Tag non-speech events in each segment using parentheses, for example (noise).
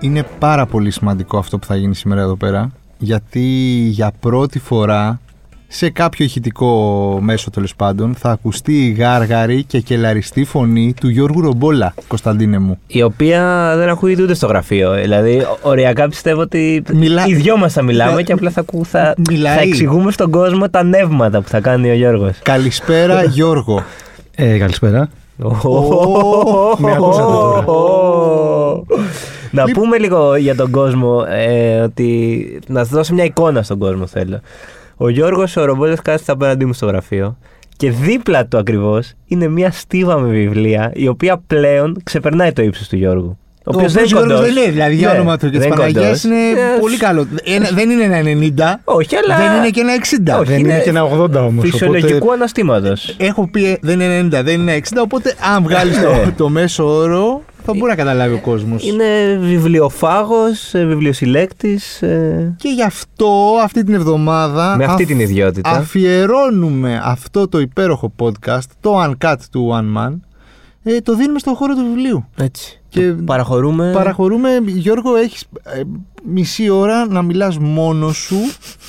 Λοιπόν, είναι πάρα πολύ σημαντικό αυτό που θα γίνει σήμερα εδώ πέρα. Γιατί για πρώτη φορά σε κάποιο ηχητικό μέσο τέλο πάντων θα ακουστεί η γάργαρη και κελαριστή φωνή του Γιώργου Ρομπόλα, Κωνσταντίνε μου. Η οποία δεν ακούγεται ούτε στο γραφείο. Δηλαδή, οριακά πιστεύω ότι Μιλά- οι δυο μα θα μιλάμε Δε- και απλά θα, ακού- θα, Μιλάει. θα εξηγούμε στον κόσμο τα νεύματα που θα κάνει ο Γιώργο. Καλησπέρα Γιώργο. Ε, καλησπέρα. με ακούσατε τώρα. Να πούμε λίγο για τον κόσμο ε, ότι. Να σας δώσω μια εικόνα στον κόσμο θέλω. Ο Γιώργος ο Ρομπόλο κάθεται απέναντί μου στο γραφείο και δίπλα του ακριβώς είναι μια στίβα με βιβλία η οποία πλέον ξεπερνάει το ύψος του Γιώργου. Ο οποίος δεν είναι Γιώργος κοντός. δεν είναι, δηλαδή για Ναι, όνομα του και της δεν Παναγία κοντός. είναι Ε, πολύ καλό. Ένα- δεν είναι ένα 90, Όχι, αλλά. δεν είναι και ένα 60. Όχι, Δεν είναι είναι και ένα 80 όμως. Φυσιολογικού αναστήματος. Έχω πει δεν είναι 90, δεν είναι 60, οπότε αν βγάλεις το, το μέσο όρο θα μπορεί να καταλάβει ο κόσμος. Είναι βιβλιοφάγος, βιβλιοσυλλέκτης. Και γι' αυτό αυτή την εβδομάδα Με αυτή αφ- την ιδιότητα. αφιερώνουμε αυτό το υπέροχο podcast, το Uncut του One Man, ε, το δίνουμε στον χώρο του βιβλίου. Έτσι. Και Παραχωρούμε. Παραχωρούμε, Γιώργο, έχεις ε, μισή ώρα να μιλάς μόνος σου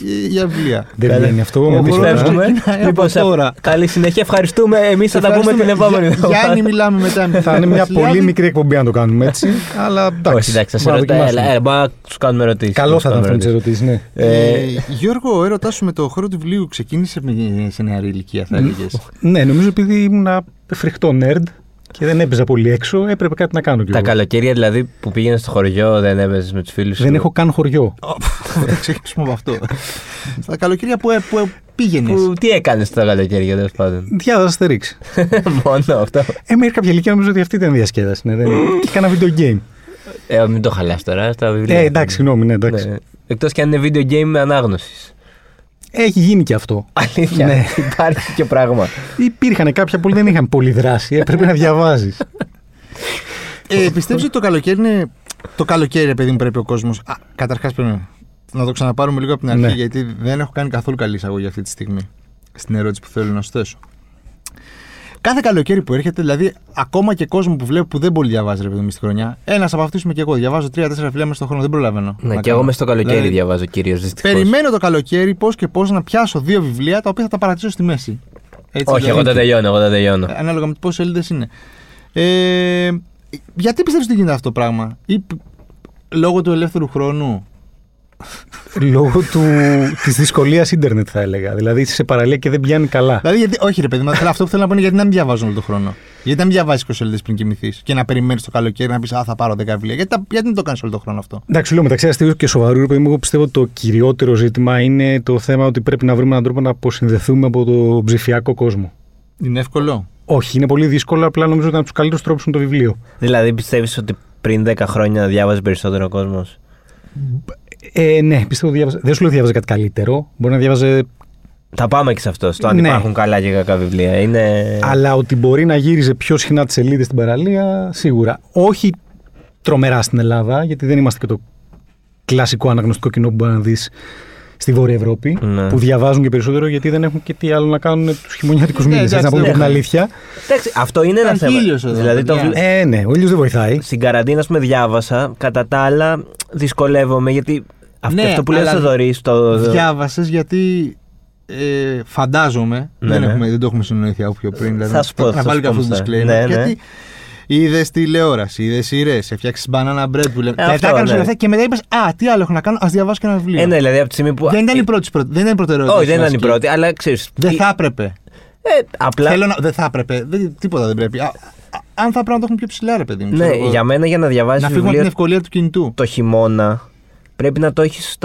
ε, για βιβλία. Δεν βγαίνει αυτό. Εμείς μου πεις, μπορούμε να ε. φεύγουμε. ξεκινάει από Λοιπόν, σε- τώρα. καλή συνέχεια. Ευχαριστούμε. Εμείς θα τα πούμε την επόμενη Για- εβδομάδα. Γιάννη, μιλάμε μετά. Θα είναι μια πολύ μικρή εκπομπή αν το κάνουμε έτσι. Αλλά εντάξει. Όχι, εντάξει, θα σε μπορούμε να ρωτάω. δοκιμάσουμε. Έλα, έλα, μπορούμε να τους κάνουμε ερωτήσεις. Καλό θα ήταν αυτό με τις ερωτήσεις, ναι. Ε, Γιώργο, ο έρωτάς σου με το χώρο του βιβλίου ξεκίνησε με- σε νεαρή ηλικία, θα έλεγες. Ναι, νομίζω επειδή ήμουν φρικτό nerd και δεν έπαιζα πολύ έξω, έπρεπε κάτι να κάνω κι Τα εγώ. καλοκαίρια δηλαδή που πήγαινε στο χωριό δεν έπαιζες με τους φίλους σου; Δεν έχω καν χωριό. (laughs) Θα ξεκινήσουμε από αυτό. Στα καλοκαίρια που, ε, που πήγαινες; Που, τι έκανες τα καλοκαίρια τέλος πάντων; Διάβαζα Asterix. (laughs) Μόνο αυτό. Ε, μέχρι κάποια ηλικία νομίζω ότι αυτή ήταν η διασκέδαση. Ναι, δεν... (gasps) και έκανα video game. Ε, μην το χαλάς τώρα στα βιβλία. Ε, εντάξει, συγγνώμη, ναι, εντάξει. Ναι. Εκτός κι αν είναι video game με ανάγνωσης. Έχει γίνει και αυτό. Αλήθεια. Ναι. Υπάρχει και πράγμα. Υπήρχαν κάποια που δεν είχαν πολύ δράση, έπρεπε να διαβάζεις. Ε, πιστεύεις ότι το καλοκαίρι είναι. Το καλοκαίρι, ρε παιδί μου, πρέπει ο κόσμο. Καταρχάς πρέπει να το ξαναπάρουμε λίγο από την αρχή, Ναι. γιατί δεν έχω κάνει καθόλου καλή εισαγωγή αυτή τη στιγμή στην ερώτηση που θέλω να σου θέσω. Κάθε καλοκαίρι που έρχεται, δηλαδή ακόμα και κόσμο που βλέπω που δεν πολύ διαβάζει, ρε παιδί μου, στη χρονιά. Ένας από αυτούς είμαι και εγώ. Διαβάζω 3-4 βιβλία μέσα στον χρόνο, δεν προλαβαίνω. Ναι, να και εγώ κάνω. μες στο καλοκαίρι Δηλαδή, διαβάζω κυρίως δυστυχώς. Περιμένω το καλοκαίρι πώς και πώς να πιάσω δύο βιβλία τα οποία θα τα παρατήσω στη μέση. Έτσι, Όχι, εγώ δηλαδή, τα τελειώνω, εγώ τα τελειώνω. ε, Ανάλογα με πόσε σελίδε είναι. Ε, γιατί πιστεύεις ότι γίνεται αυτό το πράγμα, ή π- λόγω του ελεύθερου χρόνου; Λόγω του, της δυσκολίας ίντερνετ θα έλεγα. Δηλαδή είσαι σε παραλία και δεν πιάνει καλά. Δηλαδή, γιατί, όχι ρε παιδί, μου, αυτό που θέλω να πω είναι γιατί να μην διαβάζω όλο τον χρόνο. Γιατί να μην διαβάζει 20 σελίδες πριν κοιμηθείς και να περιμένεις το καλοκαίρι να πεις Α, θα πάρω 10 βιβλία. Γιατί, τα- γιατί δεν το κάνεις όλο τον χρόνο αυτό; Εντάξει, λέω μεταξύ αστείου και σοβαρού, ρε παιδί μου, εγώ πιστεύω ότι το κυριότερο ζήτημα είναι το θέμα ότι πρέπει να βρούμε έναν τρόπο να αποσυνδεθούμε από το ψηφιακό κόσμο. Είναι εύκολο; Όχι, είναι πολύ δύσκολο, απλά νομίζω ότι είναι από τους καλύτερους τρόπους είναι το βιβλίο. Δηλαδή πιστεύεις ότι πριν 10 χρόνια διάβαζε περισσότερο κόσμος; Ε, ναι, πιστεύω ότι διάβαζε. Δεν σου λέω ότι διάβαζε κάτι καλύτερο. Μπορεί να διάβαζε. Θα πάμε και σε αυτό, στο αν Ναι. υπάρχουν καλά και κακά βιβλία. Είναι... Αλλά ότι μπορεί να γύριζε πιο συχνά τις σελίδες στην παραλία, σίγουρα. Όχι τρομερά στην Ελλάδα, γιατί δεν είμαστε και το κλασικό αναγνωστικό κοινό που μπορεί να δεις στη Βόρεια Ευρώπη. Ναι. Που διαβάζουν και περισσότερο γιατί δεν έχουν και τι άλλο να κάνουν τους χειμωνιάτικους Ναι, μήνες. εντάξει, να πούμε ναι. την αλήθεια. Εντάξει, αυτό είναι ένα Υπάρχει θέμα. ήλιος εδώ, δηλαδή, το... παιδιά. βλέ- Ε, ναι, ο ήλιος δεν βοηθάει. στην καραντίνα, ας πούμε, διάβασα. Κατά τα άλλα, δυσκολεύομαι γιατί αυτό, Ναι, αυτό που λέει ο αλλά Θοδωρής, το. Διάβασες γιατί. Ε, φαντάζομαι, Ναι, δεν, ναι. έχουμε, δεν το έχουμε συνοηθεί από πιο πριν. δηλαδή, Θα σου πω, να θα βάλω σου και πω αυτό το μετά. disclaimer. Ναι, ναι. Γιατί είδες τηλεόραση, είδες σειρές, έφτιαξε banana bread που λέμε. Ε, και αυτό, τα έκανες ναι. όλα αυτά και μετά είπες Α, τι άλλο έχω να κάνω, ας διαβάσω και ένα βιβλίο. Ε, ναι, δηλαδή από τη στιγμή που. Δεν ήταν η πρώτη, σου προτε- δεν ήταν η προτεραιότητα. Όχι, δεν στην ήταν η αρχή. πρώτη, αλλά ξέρεις. Δεν θα έπρεπε. Ε, απλά. Θέλω να, δεν θα έπρεπε. Δεν, τίποτα δεν πρέπει. Α, α, αν θα έπρεπε να το έχουμε πιο ψηλά, ρε παιδί μου. Ναι, ξέρω εγώ. για μένα για να διαβάζει να φύγουμε από την βιβλίο ευκολία του κινητού. το χειμώνα πρέπει να το έχεις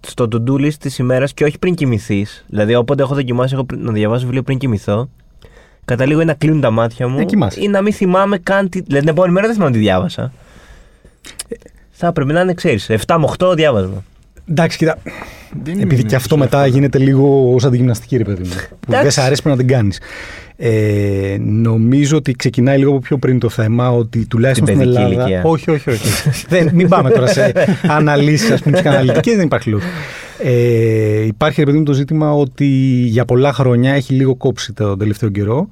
στο to-do list της ημέρας και όχι πριν κοιμηθείς. Δηλαδή, όποτε έχω δοκιμάσει έχω πριν- να διαβάσω βιβλίο πριν κοιμηθώ, καταλήγω ή να κλείνουν τα μάτια μου Ε, κοιμάσαι. ή να μην θυμάμαι καν. Τι... Δηλαδή, την επόμενη μέρα δεν θυμάμαι τι διάβασα. Θα έπρεπε να είναι, ξέρεις, 7 με 8 διάβασμα. Εντάξει, κοίτα. Δεν είναι- Επειδή είναι και αυτό τόσο μετά εύκολο. γίνεται λίγο σαν την γυμναστική, ρε παιδί μου. που δεν Εντάξει. σε αρέσει πρέπει να την κάνεις. Ε, νομίζω ότι ξεκινάει λίγο από πιο πριν το θέμα ότι τουλάχιστον Στην στην παιδική Ελλάδα. ηλικία. Όχι, όχι, όχι. δεν, μην πάμε τώρα σε (laughs) αναλύσεις, ας πούμε, ψυχαναλυτικέ, δεν υπάρχει λόγος. Ε, υπάρχει, ρε παιδί μου, το ζήτημα ότι για πολλά χρόνια έχει λίγο κόψει τον τελευταίο καιρό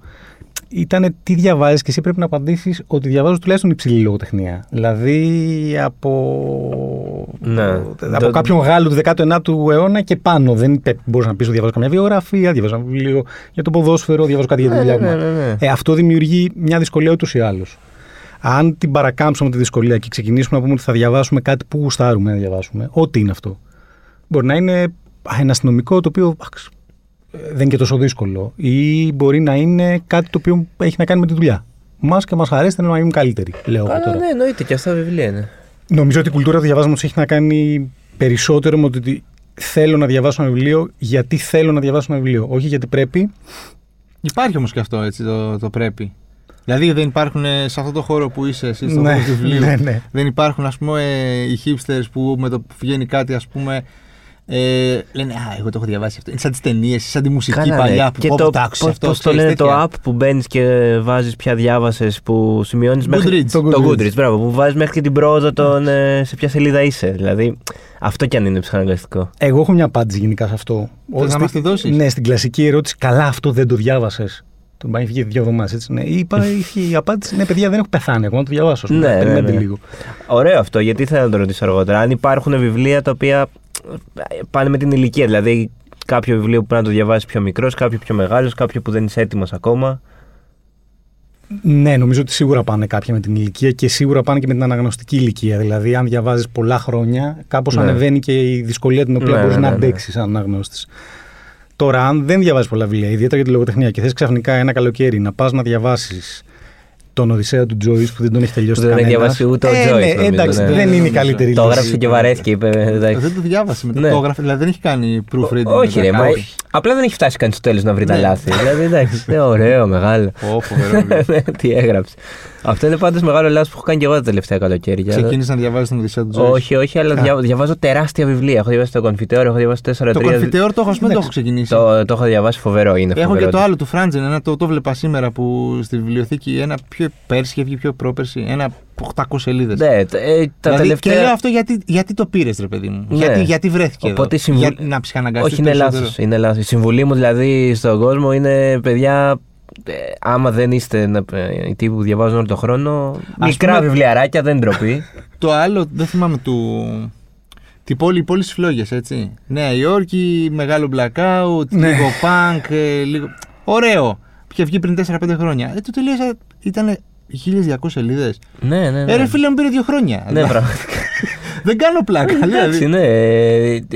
ήταν τι διαβάζεις και εσύ πρέπει να απαντήσεις ότι διαβάζω τουλάχιστον υψηλή λογοτεχνία. Δηλαδή από, Ναι. από Το- κάποιον Γάλλο του 19ου αιώνα και πάνω. Δεν μπορεί να πεις ότι διαβάζω καμιά βιογραφία, διαβάζω ένα βιβλίο για το ποδόσφαιρο, διαβάζω κάτι για τη Ναι, δουλειά ναι, μου. ναι, ναι. Ε, αυτό δημιουργεί μια δυσκολία ούτως ή άλλως. Αν την παρακάμψουμε τη δυσκολία και ξεκινήσουμε να πούμε ότι θα διαβάσουμε κάτι που γουστάρουμε να διαβάσουμε, ό,τι είναι αυτό. Μπορεί να είναι α, ένα αστυνομικό το οποίο αχ, ε, δεν είναι και τόσο δύσκολο. Ή μπορεί να είναι κάτι το οποίο έχει να κάνει με τη δουλειά. Μας και μας αρέσει, θέλουμε να γίνουμε καλύτεροι, λέω εγώ Καλά, τώρα. ναι, εννοείται και αυτά βιβλία είναι. Νομίζω ότι η κουλτούρα του διαβάσματος έχει να κάνει περισσότερο με το ότι θέλω να διαβάσω ένα βιβλίο γιατί θέλω να διαβάσω ένα βιβλίο. Όχι γιατί πρέπει. Υπάρχει όμως και αυτό έτσι το, το πρέπει. Δηλαδή δεν υπάρχουν ε, σε αυτό το χώρο που είσαι εσύ, στον Ναι, χώρο του βιβλίου. ναι, ναι. Δεν υπάρχουν ας πούμε ε, οι hipsters που με το που βγαίνει κάτι ας πούμε ε, λένε Α, εγώ το έχω διαβάσει αυτό. Είναι σαν τις ταινίες, σαν τη μουσική Καλά, ναι. παλιά που και πω, το, πω, τα άκουσα πώς- αυτό. πώς το ξέρεις, λένε το τέτοια. app που μπαίνεις και βάζεις ποια διάβασες που σημειώνεις μέχρι. Goodreads. Το Το Goodreads. Goodreads, μπράβο. Που βάζεις μέχρι και την πρόοδο των, ε, σε ποια σελίδα είσαι. Δηλαδή, αυτό κι αν είναι ψυχαναγκαστικό. Εγώ έχω μια απάντηση γενικά σε αυτό. Θες να Στη- μας τη δώσεις; Ναι, στην κλασική ερώτηση, καλά αυτό δεν το διάβασες. Τον πάει φύγει δύο εβδομάδες έτσι. Ναι. Είπα, (laughs) είχε η απάντηση, ναι, παιδιά δεν έχω πεθάνει ακόμα να το διαβάσω. ας πούμε. Ναι, ναι, Περιμένετε ναι. λίγο. Ωραίο αυτό, γιατί θέλω να το ρωτήσω αργότερα. Αν υπάρχουν βιβλία τα οποία ε, πάνε με την ηλικία. Δηλαδή, κάποιο βιβλίο που πρέπει να το διαβάσεις πιο μικρός, κάποιο πιο μεγάλος, κάποιο που δεν είσαι έτοιμος ακόμα. Ναι, νομίζω ότι σίγουρα πάνε κάποια με την ηλικία και σίγουρα πάνε και με την αναγνωστική ηλικία. Δηλαδή, αν διαβάζεις πολλά χρόνια, κάπως Ναι. ανεβαίνει και η δυσκολία την οποία Ναι, μπορείς ναι, να ναι, ναι. αντέξεις σαν αναγνώστης. Τώρα, αν δεν διαβάζεις πολλά βιβλία, ιδιαίτερα για τη λογοτεχνία, και θες ξαφνικά ένα καλοκαίρι να πας να διαβάσεις τον Οδυσσέα του Τζόι που δεν τον έχει τελειώσει Που δεν έχει κανένας. διαβάσει ούτε ο ε, Joyce, ναι, νομίζω, εντάξει, ναι. δεν είναι η Νομίζω. καλύτερη Το λύση. έγραψε και βαρέθηκε, είπε. εντάξει. Δεν το διάβασε μετά. Ναι. Το έγραφε, δηλαδή δεν έχει κάνει proofreading. Όχι, ρε, μετά, μα όχι. απλά δεν έχει φτάσει καν στο τέλος να βρει τα Ναι. λάθη. δηλαδή, εντάξει, είναι (laughs) ωραίο, μεγάλο. Ω, φοβερό βιβλίο. (laughs) Ναι, Τι έγραψε. Αυτό είναι πάντως μεγάλο λάθος που έχω κάνει και εγώ τα τελευταία καλοκαίρια. Ξεκίνησες να διαβάζεις τον Οδυσσέα του Τζόι. Όχι, όχι, αλλά δια- διαβάζω τεράστια βιβλία. Έχω διαβάσει το Κονφιτέωρο, έχω διαβάσει 4-3. Το Confiteor το έχω, ας πούμε, το έχω ξεκινήσει. Το, το έχω διαβάσει φοβερό, είναι Έχω φοβερό. και το άλλο του Φράντζεν, ένα το, το βλέπα σήμερα που στη βιβλιοθήκη, ένα πιο πέρσι είχε βγει πιο πρόπερσι, ένα 800 σελίδες. Ναι, τε- ε, τα δηλαδή, τελευταία. Και λέω αυτό γιατί, γιατί το πήρες, ρε παιδί μου. Ναι. Γιατί, γιατί βρέθηκε Οπότε η εδώ. συμβουλ- Για να ψυχαναγκαστείς Όχι, είναι περισσότερο. λάθος. Είναι λάθος. Η συμβουλή μου δηλαδή στον κόσμο είναι παιδιά. Ε, άμα δεν είστε να- ε, οι τύποι που διαβάζουν όλο τον χρόνο, μικρά πούμε- βιβλιαράκια δεν ντροπή. (laughs) Το άλλο, δεν θυμάμαι του. Την πόλη, η πόλη στις φλόγες, έτσι. Νέα Υόρκη, μεγάλο blackout, Ναι. λίγο punk, ε, λίγο... Ωραίο. Είχε βγει πριν 4-5 χρόνια. Ε, το τελείωσα, ήταν 1200 σελίδες. ναι, ναι. ναι. Ε, ρε φίλε μου πήρε δύο χρόνια. ναι, πραγματικά. (laughs) δεν κάνω πλάκα. Εντάξει, δηλαδή. ναι.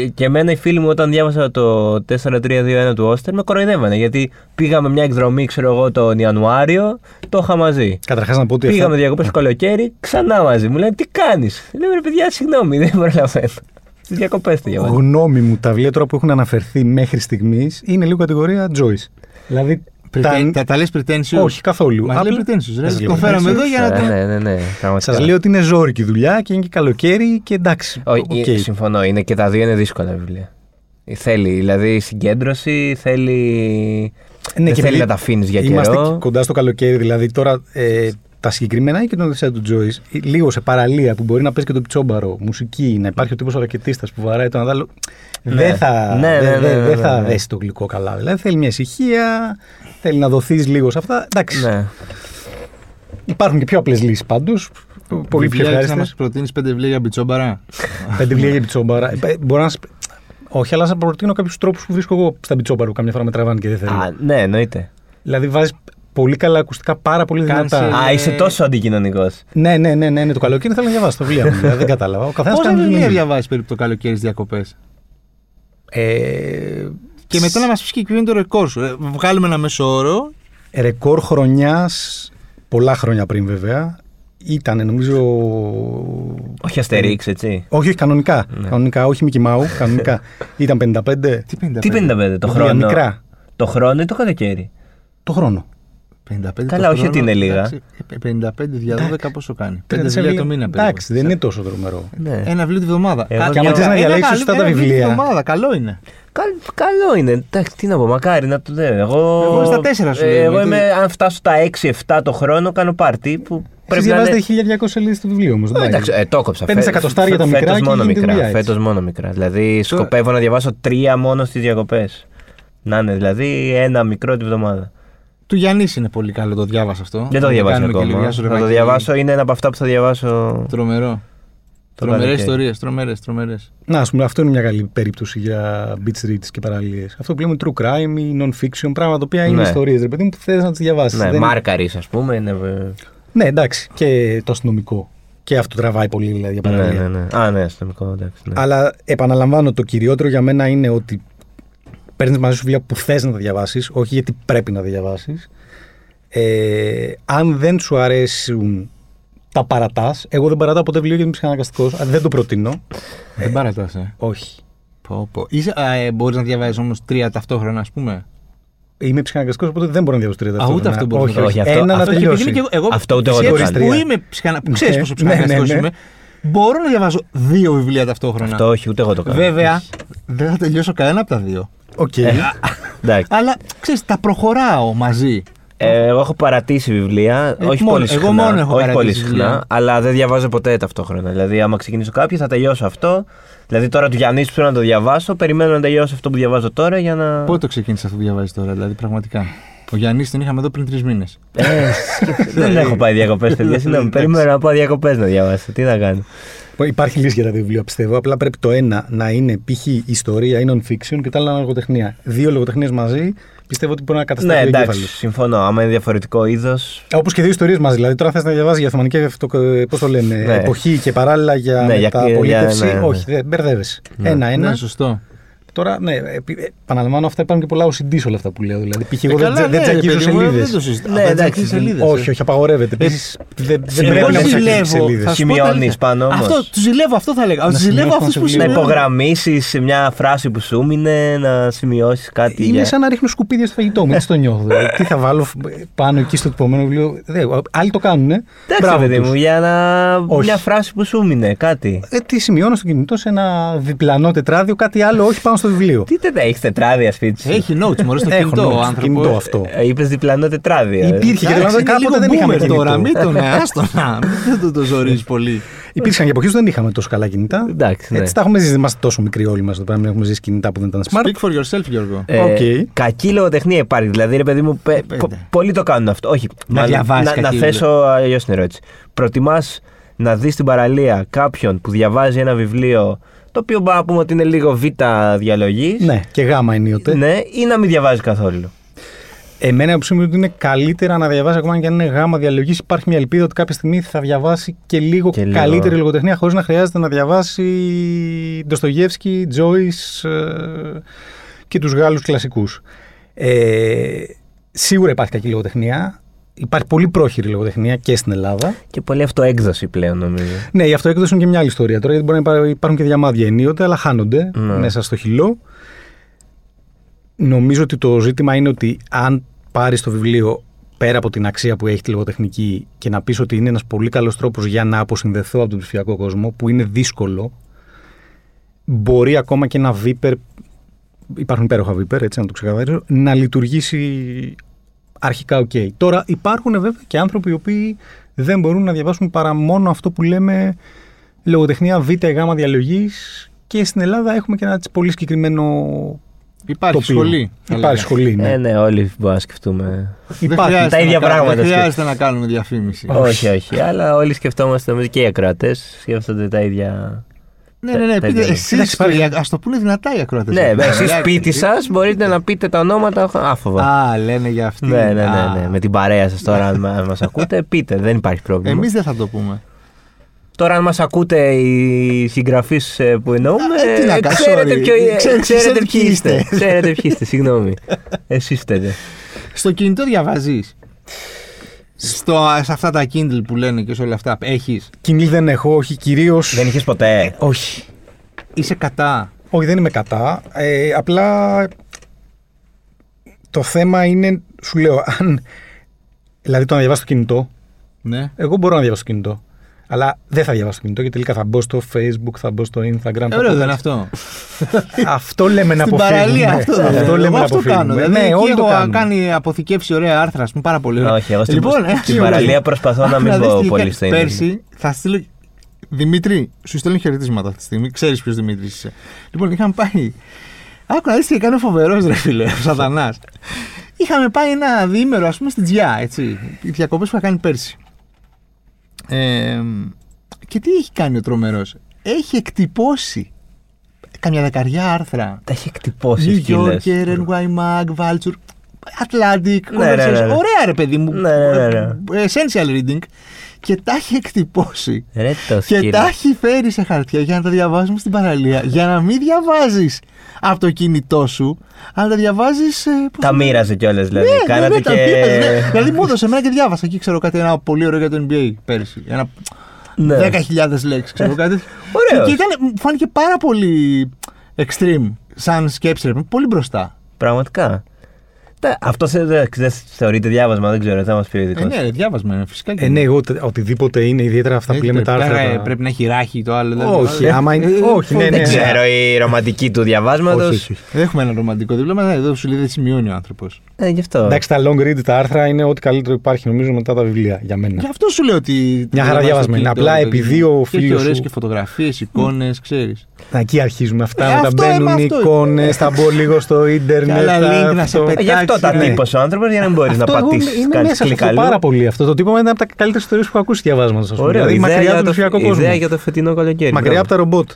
Ε, Και εμένα οι φίλοι μου όταν διάβασα το 4-3-2-1 του Όστερ με κοροϊδεύανε. Γιατί πήγαμε μια εκδρομή, ξέρω εγώ, τον Ιανουάριο, το είχα μαζί. Καταρχάς να πω ότι. Πήγαμε αυτά- διακοπές το καλοκαίρι, ξανά μαζί. Μου λένε τι κάνεις; Λέω ρε παιδιά, συγγνώμη, δεν προλαβαίνω. Στις διακοπές το διαβάζω. Γνώμη μου, τα βιβλία τώρα που έχουν αναφερθεί μέχρι στιγμής είναι λίγο κατηγορία Joyce. Δηλαδή. Prete- τα- Τα, τα λες pretentious. Όχι καθόλου. Μας λέει pretentious, ρε. Σας λέω Το φέραμε pretentious. εδώ για να το... Ναι, ναι, ναι. πραγματικά. Σας λέω ότι είναι ζόρικη δουλειά και είναι και καλοκαίρι και εντάξει. Όχι, οκ. ε, συμφωνώ. Είναι και τα δύο είναι δύσκολα βιβλία. Θέλει, δηλαδή συγκέντρωση, θέλει. Ναι, δεν και θέλει επειδή να τα αφήνεις για Είμαστε καιρό. και κοντά στο καλοκαίρι, δηλαδή τώρα ε, τα συγκεκριμένα ή και τον Οδυσσέα του Τζόις, λίγο σε παραλία που μπορεί να παίζει και το μπιτσόμπαρο, μουσική, να υπάρχει ο τύπος ρακετίστας που βαράει τον άλλο. Ναι. Δεν θα, Ναι, ναι, δεν- ναι, δεν- ναι, δεν ναι, θα ναι. δέσει το γλυκό καλά. Δηλαδή θέλει μια ησυχία, θέλει να δοθείς λίγο σε αυτά. Εντάξει. Ναι. Υπάρχουν και πιο απλές λύσεις πάντως. Πολύ πιο Βιβλία, έχεις να ευχάριστε. μας προτείνεις πέντε βιβλία για μπιτσόμπαρα; Πέντε βιβλία για πιτσόμπαρα. Ε, Μπορώ να σας... Όχι, αλλά σας προτείνω κάποιους τρόπους που βρίσκω εγώ στα πιτσόμπαρα που καμιά φορά με τραβάνε και δεν θέλω. Α, ναι, εννοείται. Δηλαδή βάζεις πολύ καλά ακουστικά, πάρα πολύ Κάνεις, δυνατά. ε, Α, είσαι τόσο αντικοινωνικό. Ναι, ναι, ναι, ναι, ναι, το καλοκαίρι θέλω να διαβάσω το βιβλίο μου. δηλαδή, δεν κατάλαβα. Ο καθένας Πόσα κάνει τη βιβλία δουλειά. διαβάζεις περίπου το καλοκαίρι στις διακοπές; Ε, Και μετά να μας πεις και ποιο είναι το ρεκόρ σου. Ε, Βγάλουμε ένα μέσο όρο. ρεκόρ χρονιάς, πολλά χρόνια πριν βέβαια, ήταν νομίζω. Όχι αστερίξ, έτσι. Όχι, όχι, κανονικά. Ναι. Κανονικά, όχι Μικη Μάου, κανονικά. (laughs) ήταν 55 Τι 55. Τι 55 το βιβλία χρόνο; μικρά. Το χρόνο ή το καλοκαίρι; το χρόνο. 55 το Καλά, όχι χρόνο, ότι είναι λίγα. εντάξει, ε, 55 δια 12 πόσο κάνει; 5 Πέντε βιβλία σελίδες. το μήνα περίπου. Εντάξει, δεν είναι τόσο τρομερό. Ναι. Ένα βιβλίο τη βδομάδα. Εγώ Κα- και άμα ένα- θες να ένα διαλέξεις καλό- σωστά τα ένα βιβλίο τη βιβλία. βδομάδα, καλό είναι. Καλ- καλό είναι. Εντάξει, τι να πω, μακάρι να το δω. Εγώ, Εγώ στα τέσσερα σου ε, λέω, Εγώ γιατί- είμαι, αν φτάσω στα 6-7 το χρόνο, κάνω πάρτι που Πρέπει πρέπει να διαβάζετε είναι. 1200 σελίδε του βιβλίου όμως. Ε, Εντάξει, ε, το έκοψα. Παίρνεις Φε- εκατοστάρια τα φε- μικρά φέτος και μόνο γίνεται μικρά. δουλειά, έτσι. Φέτος μόνο μικρά. Δηλαδή σκοπεύω να διαβάσω τρία μόνο στις διακοπές. Να είναι δηλαδή ένα μικρό τη βδομάδα. Του Γιάννης είναι πολύ καλό, το διάβασα αυτό. Δεν το Να διαβάσω κάνουμε και ακόμα. λίγο Να το ζουρεμάκι. διαβάσω είναι ένα από αυτά που θα διαβάσω. Τρομερό. Το Τρομερές καλοκαίρι. ιστορίες, τρομερές, τρομερές. Να, ας πούμε, αυτό είναι μια καλή περίπτωση για beach reads και παραλίες. Αυτό που λέμε true crime ή non-fiction, πράγματα τα οποία είναι Ναι. ιστορίες, ρε παιδί μου, που θες να τις διαβάσεις. Ναι, Μάρκαρη, ας πούμε. Είναι... ναι, εντάξει. Και το αστυνομικό. Και αυτό τραβάει πολύ δηλαδή, για Ναι, παραλία. ναι, ναι. Α, ναι, αστυνομικό, εντάξει. Ναι. Αλλά επαναλαμβάνω, το κυριότερο για μένα είναι ότι παίρνεις μαζί σου βιβλία που θες να τα διαβάσεις, όχι γιατί πρέπει να τα διαβάσεις. Ε, αν δεν σου αρέσουν τα παρατάς, εγώ δεν παρατάω ποτέ βιβλίο γιατί είμαι ψυχαναγκαστικός. Δεν το προτείνω. Δεν παρατάς, ε. Όχι. Πω, πω. Είσαι, α, ε, μπορείς να διαβάζεις όμως τρία ταυτόχρονα, ας πούμε; Είμαι ψυχαναγκαστικός, οπότε δεν μπορώ να διαβάσω τρία. Α, ούτε αυτό μπορείς όχι, να όχι. κάνεις. Αυτό- Ένα να αυτό και τελειώσει. επειδή είμαι και εγώ, εγώ Αυτό ούτε εγώ σε το έτσι κάνω. που, είμαι ψυχανα... που ξέρεις Ναι, πόσο ναι, ναι, ψυχαναγκαστικός ναι. είμαι, μπορώ να διαβάζω δύο βιβλία ταυτόχρονα. Αυτό όχι, ούτε εγώ το κάνω. Βέβαια, δεν θα τελειώσω κανένα από τα δύο. Οκ. Εντάξει. Αλλά ξέρεις, τα προχωράω μαζί. Ε, εγώ έχω παρατήσει βιβλία, Ε, όχι μόνο- πολύ εγώ συχνά. μόνο έχω όχι παρατήσει πολύ συχνά, βιβλία. αλλά δεν διαβάζω ποτέ ταυτόχρονα. Δηλαδή, άμα ξεκινήσω κάποιο, θα τελειώσω αυτό. Δηλαδή, τώρα του Γιάννη που θέλω να το διαβάσω, περιμένω να τελειώσω αυτό που διαβάζω τώρα για να. Πότε το ξεκίνησες αυτό που διαβάζεις τώρα, δηλαδή πραγματικά; Ο Γιάννης τον είχαμε εδώ πριν τρεις μήνες. Ε, (laughs) δεν έχω πάει διακοπές, παιδιά. (laughs) Συγγνώμη, περιμένω να πάω διακοπές να διαβάσω. Τι να κάνω. Υπάρχει λύση για τα βιβλία, πιστεύω. Απλά πρέπει το ένα να είναι π.χ. ιστορία ή non-fiction και το άλλο να είναι λογοτεχνία. Δύο λογοτεχνίες μαζί πιστεύω ότι μπορεί να Ναι, κατασταθεί ο εντάξει, εγκέφαλος. συμφωνώ. Άμα είναι διαφορετικό είδος. Όπως και δύο ιστορίες μαζί. Δηλαδή, τώρα θες να διαβάζει για Οθωμανική αυτο... πώς το λένε, Ναι. εποχή και παράλληλα για Ναι, για- μεταπολίτευση. για- ναι, ναι. Όχι, δεν μπερδεύεσαι. Ναι. Ένα-ένα. Ναι, σωστό. Τώρα, ναι, επι- ε, επαναλαμβάνω, αυτά υπάρχουν και πολλά OCD σε όλα αυτά που λέω. Δηλαδή, π.χ. Ε, εγώ δεν, καλά, δεν ναι, τζακίζω ρε παιδί μου, σελίδε. Δεν το συζητάω. Ναι, Α, δεν εντάξει, τζακίζεις δεν- σελίδες, Όχι, ε. όχι, απαγορεύεται. Επίση, δεν, δεν Εγώ πρέπει να ζηλεύω. ψάχνει σελίδε. Θα σου πω Σημειώνεις τα αλήθεια. πάνω όμως. Αυτό, του ζηλεύω, αυτό θα έλεγα. Να Ζηλεύω σημειώσω αυτού που στο Να βιβλίο. σημειώνουν. υπογραμμίσει μια φράση που σου έμεινε, να σημειώσει κάτι. Είναι για- σαν να ρίχνω σκουπίδια στο φαγητό μου, έτσι το νιώθω. Δηλαδή, τι θα βάλω πάνω εκεί στο επόμενο βιβλίο. Δεν, άλλοι το κάνουν, ε. Εντάξει, παιδί τους. μου, για να... Όχι. μια φράση που σου έμεινε, κάτι. Ε, τι σημειώνω στο κινητό σε ένα διπλανό τετράδιο, κάτι άλλο, όχι πάνω στο βιβλίο. Τι δεν έχεις τετράδια σπίτι σου; Έχει notes μωρέ στο (laughs) Έχω κινητό notes ο στο άνθρωπο. κινητό αυτό. Είπες διπλανό τετράδιο. Υπήρχε και Εντάξει, δηλαδή είναι κάποτε λίγο δεν είχαμε boomer κινητό. τώρα, μην τον άστονα. Δεν το, το ζορίζει πολύ. Υπήρξαν και εποχέ που δεν είχαμε τόσο καλά κινητά. Εντάξει, ναι. Έτσι τα έχουμε ζήσει, δεν είμαστε τόσο μικροί όλοι μας εδώ πέρα, μην έχουμε ζήσει κινητά που δεν ήταν smart. Speak for yourself, Γιώργο. Ε, Οκ. Κακή λογοτεχνία υπάρχει. Δηλαδή, ρε παιδί μου, πε- Πέντε. πο- πολλοί το κάνουν αυτό. Όχι, Να μάλλον, διαβάσεις να, να κακή θέσω αλλιώς την ερώτηση. Προτιμάς να δεις στην παραλία κάποιον που διαβάζει ένα βιβλίο το οποίο μπορούμε να πούμε ότι είναι λίγο β' διαλογής. Ναι, και γάμμα ενίοτε. ναι, ή να μην διαβάζει καθόλου. Εμένα η άποψή μου είναι ότι είναι καλύτερα να διαβάζει ακόμα και αν είναι γάμμα διαλογής. Υπάρχει μια ελπίδα ότι κάποια στιγμή θα διαβάσει και λίγο Και λίγο. καλύτερη λογοτεχνία χωρίς να χρειάζεται να διαβάσει Ντοστογεύσκη, Τζόις και τους Γάλλους κλασικούς. Ε, σίγουρα υπάρχει κακή λογοτεχνία. Υπάρχει πολύ πρόχειρη λογοτεχνία και στην Ελλάδα. Και πολύ αυτοέκδοση πλέον νομίζω. Ναι, η αυτοέκδοση είναι και μια άλλη ιστορία τώρα, γιατί μπορεί να υπά- υπάρχουν και διαμάδια ενίοτε, αλλά χάνονται Ναι. μέσα στο χυλό. Νομίζω ότι το ζήτημα είναι ότι αν πάρεις το βιβλίο πέρα από την αξία που έχει τη λογοτεχνική και να πεις ότι είναι ένας πολύ καλός τρόπος για να αποσυνδεθώ από τον ψηφιακό κόσμο, που είναι δύσκολο, μπορεί ακόμα και ένα βίπερ, υπάρχουν υπέροχα βίπερ, έτσι να το ξεκαθαρίσω, να λειτουργήσει αρχικά οκ. Τώρα υπάρχουν βέβαια και άνθρωποι οι οποίοι δεν μπορούν να διαβάσουν παρά μόνο αυτό που λέμε λογοτεχνία β' ή γ' διαλογής και στην Ελλάδα έχουμε και ένα έτσι πολύ συγκεκριμένο Υπάρχει τοπίο. σχολή. θα Υπάρχει λέγαμε. σχολή, ναι. Ε, ναι, όλοι μπορούμε να σκεφτούμε. Δεν Υπάρχει. χρειάζεται τα ίδια να κάνουμε- πράγματα Δεν σκέφτομαι. χρειάζεται να κάνουμε διαφήμιση. όχι, όχι. Αλλά όλοι σκεφτόμαστε νομίζω και οι ακροατές σκέφτονται τα ίδια. Ναι, ναι, ναι. Τα πείτε ίδια. εσείς, Εντάξει, υπάρχει. ας το πούνε δυνατά οι ακροατές. Ναι, εσείς σπίτι σας μπορείτε να πείτε τα ονόματα άφοβα. Α, λένε για αυτή. Ναι, ναι, ναι, ναι. Με την παρέα σας τώρα, αν μα ακούτε, πείτε, δεν υπάρχει πρόβλημα. Εμείς δεν θα το πούμε. Τώρα, αν μας ακούτε οι συγγραφείς που εννοούμε, Ε, τι να ε, κάνω, ξέρετε, sorry. ποιο, ε, Ξέρετε- ξέρετε ξέρετε ποιοι Ναι. ποιοι είστε. είστε. Ξέρετε ποιοι είστε, συγγνώμη. Εσείς φταίτε. Στο κινητό διαβάζεις. Στο, σε αυτά τα Kindle που λένε και σε όλα αυτά. Έχεις; Kindle δεν έχω, όχι κυρίως. Δεν είχες ποτέ; Όχι. Είσαι κατά; Όχι, δεν είμαι κατά. Ε, απλά το θέμα είναι, σου λέω, αν. Δηλαδή το να διαβάσω το κινητό. Ναι. Εγώ μπορώ να διαβάσω το κινητό. Αλλά δεν θα διαβάσω το κινητό γιατί τελικά θα μπω στο Facebook, θα μπω στο Instagram. θα Ωραίο πω- δεν είναι αυτό. (laughs) Αυτό λέμε να Στην αποφύγουμε. παραλία αυτό δεν Αυτό είναι. λέμε Εγώ να αυτό αποφύγουμε. κάνω. Δηλαδή, ναι, εκεί όλοι το έχω κάνουν. κάνει αποθηκεύσει ωραία άρθρα, ας πούμε, πάρα πολύ ωραία. Όχι, εγώ στην, Λοιπόν, ε, στην ε, παραλία προσπαθώ να μην (laughs) δεις πω τι πολύ κα- στο Πέρσι θα στείλω. Δημήτρη, σου στέλνω χαιρετίσματα αυτή τη στιγμή. Ξέρεις ποιος Δημήτρης είσαι. Λοιπόν, είχαμε πάει. Άκου να δεις τι έκανε φοβερός ρε φίλε, ο Σατανάς. Είχαμε πάει ένα διήμερο, ας πούμε, στην Τζιά, έτσι. Οι διακοπές που είχα κάνει πέρσι. Ε, και τι έχει κάνει ο τρομερός; Έχει εκτυπώσει καμιά δεκαριά άρθρα. Τα έχει εκτυπώσει. New Yorker, NY Mag, Vulture, Atlantic, Ναι, ναι, ναι, ναι. Ωραία, ρε παιδί μου. Ναι, ναι, ναι, ναι. Essential reading. Και τα έχει εκτυπώσει. Ρε το Και σκύλο. τα έχει φέρει σε χαρτιά για να τα διαβάζουμε στην παραλία. Για να μην διαβάζεις από το κινητό σου, αλλά τα διαβάζεις. Τα μοίραζε κιόλας δηλαδή. Ναι, Κάνατε ναι, τα και. μοίραζε, ναι. Δηλαδή μου έδωσε εμένα και διάβασα εκεί, ξέρω κάτι, ένα πολύ ωραίο για το NBA πέρσι. Ένα Ναι. 10.000 λέξεις, ξέρω κάτι. Ωραίος. Και ήταν, μου φάνηκε πάρα πολύ extreme, σαν σκέψη, ρε, πολύ μπροστά. Πραγματικά. Τα- Αυτός σε- δεν δεν θεωρείται διάβασμα, δεν ξέρω, θα μας πει ο ειδικός. Ε, ναι, ρε, διάβασμα είναι φυσικά. και Ε, ναι, εγώ τε- οτιδήποτε είναι, ιδιαίτερα αυτά που Έτσι, λέμε τα πρέπει, άρθρα. πρέπει, τα- πρέπει να έχει ράχη το άλλο. δεν- Όχι, ε, άμα είναι. ε, Όχι, ναι, ναι. Δεν ναι. ξέρω η ρομαντική του διαβάσματος. Όχι, όχι, όχι. Έχουμε ένα ρομαντικό δίπλωμα, ναι, εδώ σου λέει δεν σημειώνει ο άνθρωπος. Ε, γι' αυτό. Εντάξει, τα long read, τα άρθρα είναι ό,τι καλύτερο υπάρχει νομίζω μετά τα βιβλία για μένα. Γι' αυτό σου λέω ότι. Μια χαρά διαβάζεις διαβασμένο. το Απλά κινητό, επειδή παιδί μου. ο Και έχει φίλος ωραίες σου- και φωτογραφίες, εικόνες, ξέρεις. Να, εκεί αρχίζουμε αυτά. Ε, μετά αυτό, ε, μπαίνουν με οι αυτό. εικόνες, θα μπω λίγο στο (laughs) ίντερνετ. άλλα θα link να σε αυτό. Ε, Γι' αυτό τα Εντάξει, ναι. τύπωσε ο άνθρωπος για να μην μπορεί να Αυτό εγώ πατήσει είμαι κάτι μέσα σε κλικ αυτό αλλού. πάρα πολύ. Αυτό το τύπο είναι από τα καλύτερες ιστορίες που έχω ακούσει διαβάσματο. Ωραίο. Δηλαδή, ιδέα μακριά για από τον το- ψηφιακό Ιδέα κόσμο. για το φετινό καλοκαίρι. Μακριά από μπράβο. τα ρομπότ.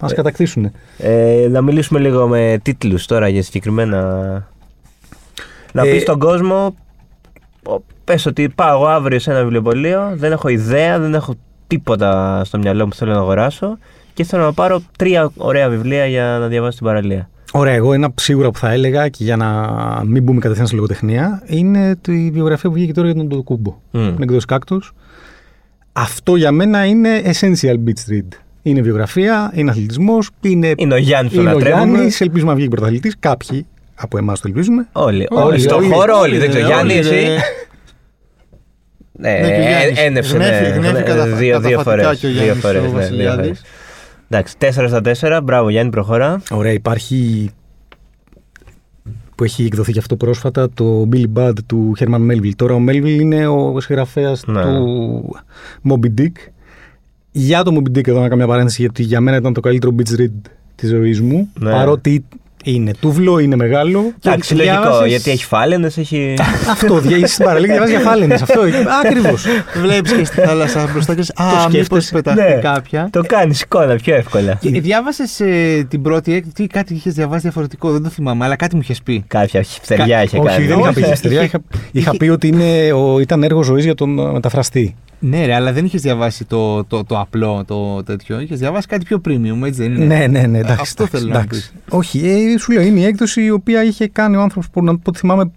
Μα κατακτήσουν. Ε, να μιλήσουμε λίγο με τίτλους τώρα για συγκεκριμένα. Να Ε, πεις στον κόσμο. Πες ότι πάω εγώ αύριο σε ένα βιβλιοπωλείο, δεν έχω ιδέα, δεν έχω τίποτα στο μυαλό μου που θέλω να αγοράσω και θέλω να πάρω τρία ωραία βιβλία για να διαβάσω στην παραλία. Ωραία, εγώ ένα σίγουρα που θα έλεγα και για να μην μπούμε κατευθείαν στη λογοτεχνία είναι τη βιογραφία που βγήκε τώρα για τον Ντοκούμπο. Μμ. την εκδόση Κάκτος. Αυτό για μένα είναι essential beach read. Είναι βιογραφία, είναι αθλητισμός, είναι, Είναι ο Γιάννης που είναι ο λατρεύουμε. Γιάννης. Ελπίζουμε να βγει πρωταθλητής. Κάποιοι από εμάς το ελπίζουμε. Όλοι, Όλοι, όλοι, στον όλοι, χώρο, όλοι. όλοι, Δεν ξέρω, ρε, Γιάννη, όλοι, εσύ. ρε. Ναι, Ναι, και ο Γιάννης. ένευσε ναι, Γνέφει- γνέφει ναι, καταφα- δύο, δύο καταφατικά φορές. και ο Δύο Γιάννης Εντάξει, 4 στα 4. Μπράβο, Γιάννη, προχώρα. Ωραία, υπάρχει που έχει εκδοθεί και αυτό πρόσφατα το Billy Budd του Herman Melville. Τώρα ο Melville είναι ο συγγραφέας Ναι. του Moby Dick. Για το Moby Dick εδώ να κάνω μια παρένθεση γιατί για μένα ήταν το καλύτερο beach read της ζωής μου. Ναι. Παρότι είναι τούβλο, είναι μεγάλο. Εντάξει, Το λογικό, διάβασες- γιατί έχει φάλαινες, έχει. Αυτό, δια- στην παραλία και διαβάζει για φάλαινες. Αυτό, ακριβώς. Βλέπεις και στη θάλασσα μπροστά και λες, Α, μήπως σκέφτεσαι. πεταχτεί Ναι. κάποια. Το κάνεις εικόνα πιο εύκολα. Διάβασες την πρώτη έκδοση, κάτι είχες διαβάσει διαφορετικό, δεν το θυμάμαι, αλλά κάτι μου είχες πει. Κάποια χυψτεριά είχε Όχι, κάνει. δεν είχα πει Όχι, χυστερία. είχε- Είχα, είχα είχε- πει ότι είναι, ο, ήταν έργο ζωής για τον ε, μεταφραστή. Ναι, ρε, αλλά δεν είχες διαβάσει το, το, το απλό, το τέτοιο. Είχες διαβάσει κάτι πιο premium, έτσι δεν είναι; Ναι, ναι, ναι. Εντάξει, Αυτό εντάξει, θέλω να εντάξει. Όχι, ε, σου λέω, είναι η έκδοση η οποία είχε κάνει ο άνθρωπος που να πω ότι θυμάμαι.